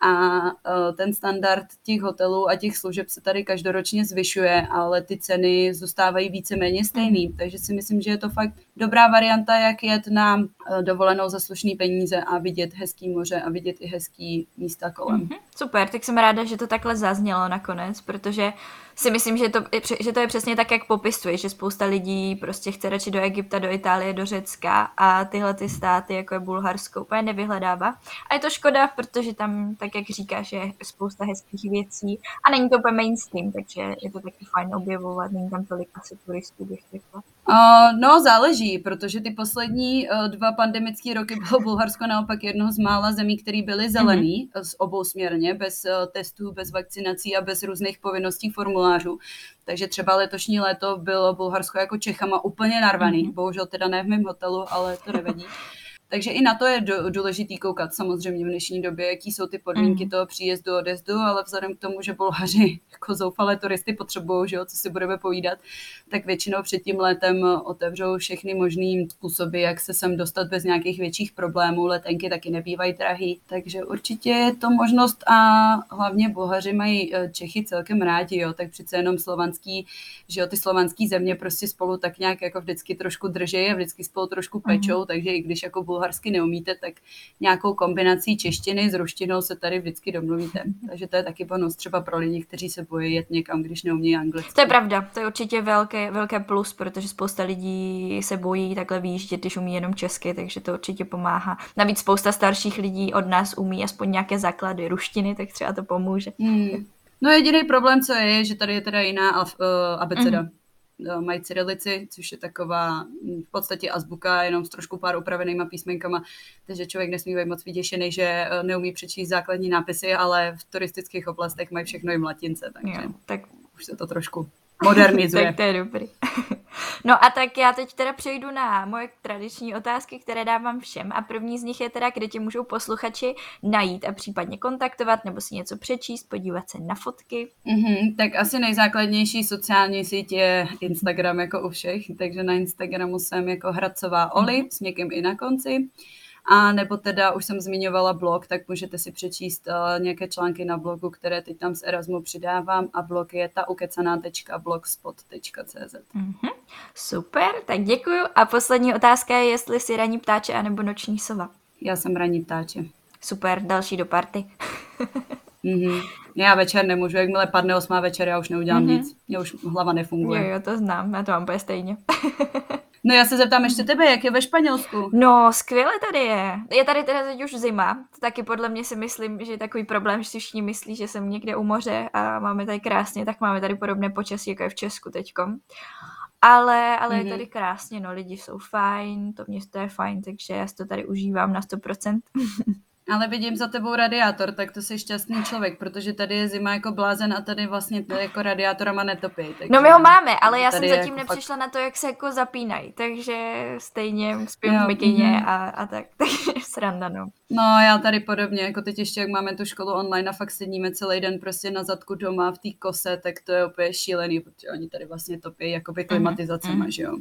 A e, ten standard těch hotelů a těch služeb se tady každoročně zvyšuje, ale ty ceny zůstávají víceméně stejný, takže si myslím, že je to fakt dobrá varianta, jak jet na e, dovolenou za slušný peníze a vidět hezký moře a vidět i hezký místa kolem. Mm-hmm. Super, tak jsem ráda, že to takhle zaznělo nakonec, protože si myslím, že to, že to je přesně tak, jak popisuje, že spousta lidí prostě chce radši do Egypta, do Itálie, do Řecka a tyhle ty státy, jako je Bulharsko, úplně nevyhledává. A je to škoda, protože tam, tak jak říkáš, je spousta hezkých věcí a není to úplně mainstream, takže je to taky fajn objevovat, není tam tolik asi turistů, bych řekla. Uh, no, záleží, protože ty poslední uh, dva pandemické roky bylo Bulharsko naopak jedno z mála zemí, které byly zelený mm-hmm. z obou směrně, bez uh, testů, bez vakcinací a bez různých povinností formulářů. Takže třeba letošní léto bylo Bulharsko jako Čechama úplně narvaný. Mm-hmm. Bohužel teda ne v mém hotelu, ale to nevadí. Takže i na to je důležitý koukat samozřejmě v dnešní době, jaký jsou ty podmínky mm. toho příjezdu, odezdu, ale vzhledem k tomu, že Bulhaři jako zoufalé turisty potřebují, že jo, co si budeme povídat, tak většinou před tím letem otevřou všechny možné způsoby, jak se sem dostat bez nějakých větších problémů. Letenky taky nebývají drahý, takže určitě je to možnost a hlavně Bulhaři mají eh, Čechy celkem rádi, jo, tak přece jenom slovanský, že jo, ty slovanský země prostě spolu tak nějak jako vždycky trošku drží a vždycky spolu trošku pečou, mm. takže i když jako bulharsky neumíte, tak nějakou kombinací češtiny s ruštinou se tady vždycky domluvíte. Takže to je taky bonus třeba pro lidi, kteří se bojí jet někam, když neumí anglicky. To je pravda, to je určitě velké, velké plus, protože spousta lidí se bojí takhle výjíždět, když umí jenom česky, takže to určitě pomáhá. Navíc spousta starších lidí od nás umí aspoň nějaké základy ruštiny, tak třeba to pomůže. Hmm. No jediný problém, co je, že tady je teda jiná uh, abeceda. Mm-hmm. Eh, mají cyrilici, což je taková hm, v podstatě azbuka, jenom s trošku pár upravenýma písmenkama, takže člověk nesmí být moc vyděšený, že eh, neumí přečíst základní nápisy, ale v turistických oblastech mají všechno i v latince, takže jo, tak už se to trošku modernizuje. tak to je dobrý. no a tak já teď teda přejdu na moje tradiční otázky, které dávám všem a první z nich je teda, kde tě můžou posluchači najít a případně kontaktovat nebo si něco přečíst, podívat se na fotky. Mm-hmm, tak asi nejzákladnější sociální síť je Instagram jako u všech, takže na Instagramu jsem jako Hradcová Oli mm-hmm. s někým i na konci. A nebo teda už jsem zmiňovala blog, tak můžete si přečíst uh, nějaké články na blogu, které teď tam z Erasmu přidávám a blog je taukecaná.blogspot.cz mm-hmm. Super, tak děkuju. A poslední otázka je, jestli jsi raní ptáče anebo noční sova. Já jsem raní ptáče. Super, další do party. mm-hmm. Já večer nemůžu, jakmile padne osmá večer, já už neudělám mm-hmm. nic. Mě už hlava nefunguje. Jo, jo, to znám, já to mám úplně stejně. No já se zeptám ještě tebe, jak je ve Španělsku? No, skvěle tady je. Je tady teda teď už zima. Taky podle mě si myslím, že je takový problém, že si všichni myslí, že jsem někde u moře a máme tady krásně, tak máme tady podobné počasí, jako je v Česku teďkom. Ale, ale mm-hmm. je mhm. tady krásně, no lidi jsou fajn, to město je fajn, takže já si to tady užívám na 100%. Ale vidím za tebou radiátor, tak to jsi šťastný člověk, protože tady je zima jako blázen a tady vlastně to jako radiátorama netopí. Takže no my ho máme, ale já jsem zatím jako nepřišla fakt... na to, jak se jako zapínají, takže stejně spím jo, v mikině mm. a, a tak, takže sranda, no. No já tady podobně, jako teď ještě jak máme tu školu online a fakt sedíme celý den prostě na zadku doma v té kose, tak to je úplně šílený, protože oni tady vlastně topí jakoby mhm, klimatizacema, mm. že jo.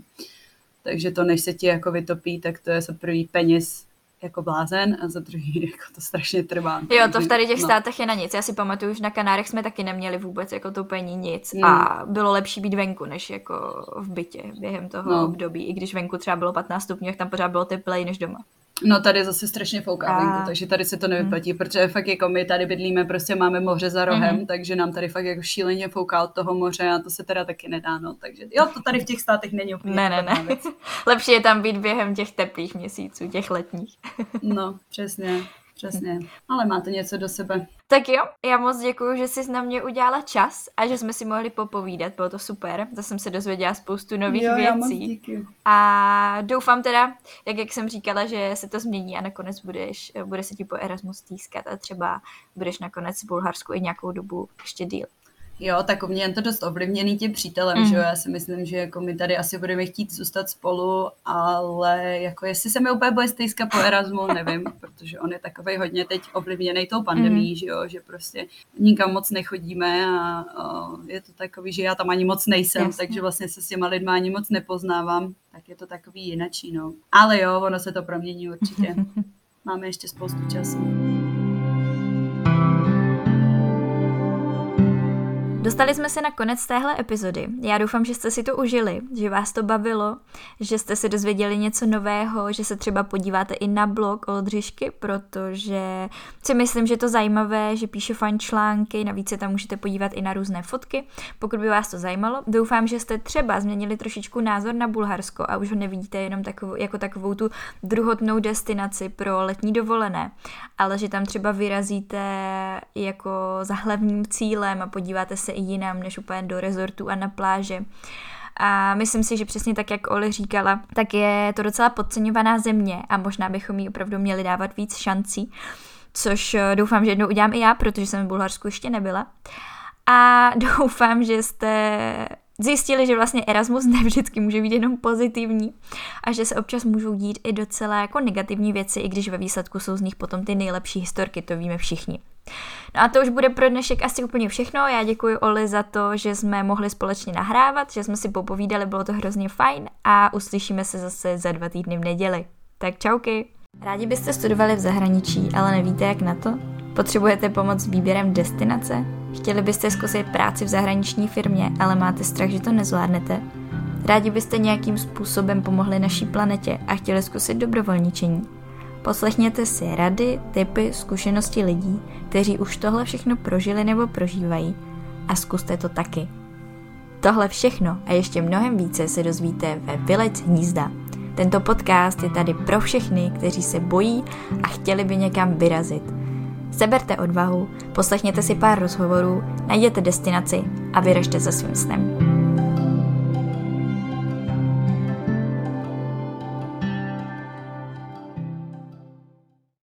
Takže to, než se ti jako vytopí, tak to je za prvý peněz jako blázen a za druhý jako to strašně trvá. Jo, to v tady těch no. státech je na nic. Já si pamatuju, že na Kanárech jsme taky neměli vůbec jako topení nic mm. a bylo lepší být venku, než jako v bytě během toho no. období. I když venku třeba bylo 15 stupňů, tam pořád bylo teplej než doma. No tady zase strašně fouká a... venku, takže tady se to nevyplatí, hmm. protože fakt jako my tady bydlíme, prostě máme moře za rohem, hmm. takže nám tady fakt jako šíleně fouká od toho moře a to se teda taky nedá, no. Takže jo, to tady v těch státech není úplně Ne, ne, ne. Věc. Lepší je tam být během těch teplých měsíců, těch letních. no, přesně. Přesně, ale máte něco do sebe. Tak jo, já moc děkuji, že jsi na mě udělala čas a že jsme si mohli popovídat, bylo to super. Zase jsem se dozvěděla spoustu nových jo, věcí. A doufám teda, jak, jak jsem říkala, že se to změní a nakonec budeš, bude se ti po Erasmus týskat a třeba budeš nakonec v Bulharsku i nějakou dobu ještě díl. Jo, tak u mě je to dost ovlivněný tím přítelem, mm. že jo, já si myslím, že jako my tady asi budeme chtít zůstat spolu, ale jako jestli se mi úplně bude stejska po Erasmu, nevím, protože on je takový hodně teď ovlivněný tou pandemí, mm. že jo, že prostě nikam moc nechodíme a, a je to takový, že já tam ani moc nejsem, Jasně. takže vlastně se s těma lidma ani moc nepoznávám, tak je to takový jinačí, no. Ale jo, ono se to promění určitě. Máme ještě spoustu času. Dostali jsme se na konec téhle epizody. Já doufám, že jste si to užili, že vás to bavilo, že jste si dozvěděli něco nového, že se třeba podíváte i na blog Oldřišky, protože si myslím, že je to zajímavé, že píše fajn články, navíc se tam můžete podívat i na různé fotky, pokud by vás to zajímalo. Doufám, že jste třeba změnili trošičku názor na Bulharsko a už ho nevidíte jenom takovou, jako takovou tu druhotnou destinaci pro letní dovolené, ale že tam třeba vyrazíte jako za hlavním cílem a podíváte se i jinam, než úplně do rezortu a na pláže. A myslím si, že přesně tak, jak Oli říkala, tak je to docela podceňovaná země a možná bychom jí opravdu měli dávat víc šancí, což eh, doufám, že jednou udělám i já, protože jsem v Bulharsku ještě nebyla. A doufám, že jste zjistili, že vlastně Erasmus ne vždycky může být jenom pozitivní a že se občas můžou dít i docela jako negativní věci, i když ve výsledku jsou z nich potom ty nejlepší historky, to víme všichni. No a to už bude pro dnešek asi úplně všechno. Já děkuji Oli za to, že jsme mohli společně nahrávat, že jsme si popovídali, bylo to hrozně fajn a uslyšíme se zase za dva týdny v neděli. Tak čauky! Rádi byste studovali v zahraničí, ale nevíte jak na to? Potřebujete pomoc s výběrem destinace? Chtěli byste zkusit práci v zahraniční firmě, ale máte strach, že to nezvládnete? Rádi byste nějakým způsobem pomohli naší planetě a chtěli zkusit dobrovolničení? Poslechněte si rady, typy, zkušenosti lidí, kteří už tohle všechno prožili nebo prožívají a zkuste to taky. Tohle všechno a ještě mnohem více se dozvíte ve Vylec hnízda. Tento podcast je tady pro všechny, kteří se bojí a chtěli by někam vyrazit. Seberte odvahu, poslechněte si pár rozhovorů, najděte destinaci a vyražte za svým snem.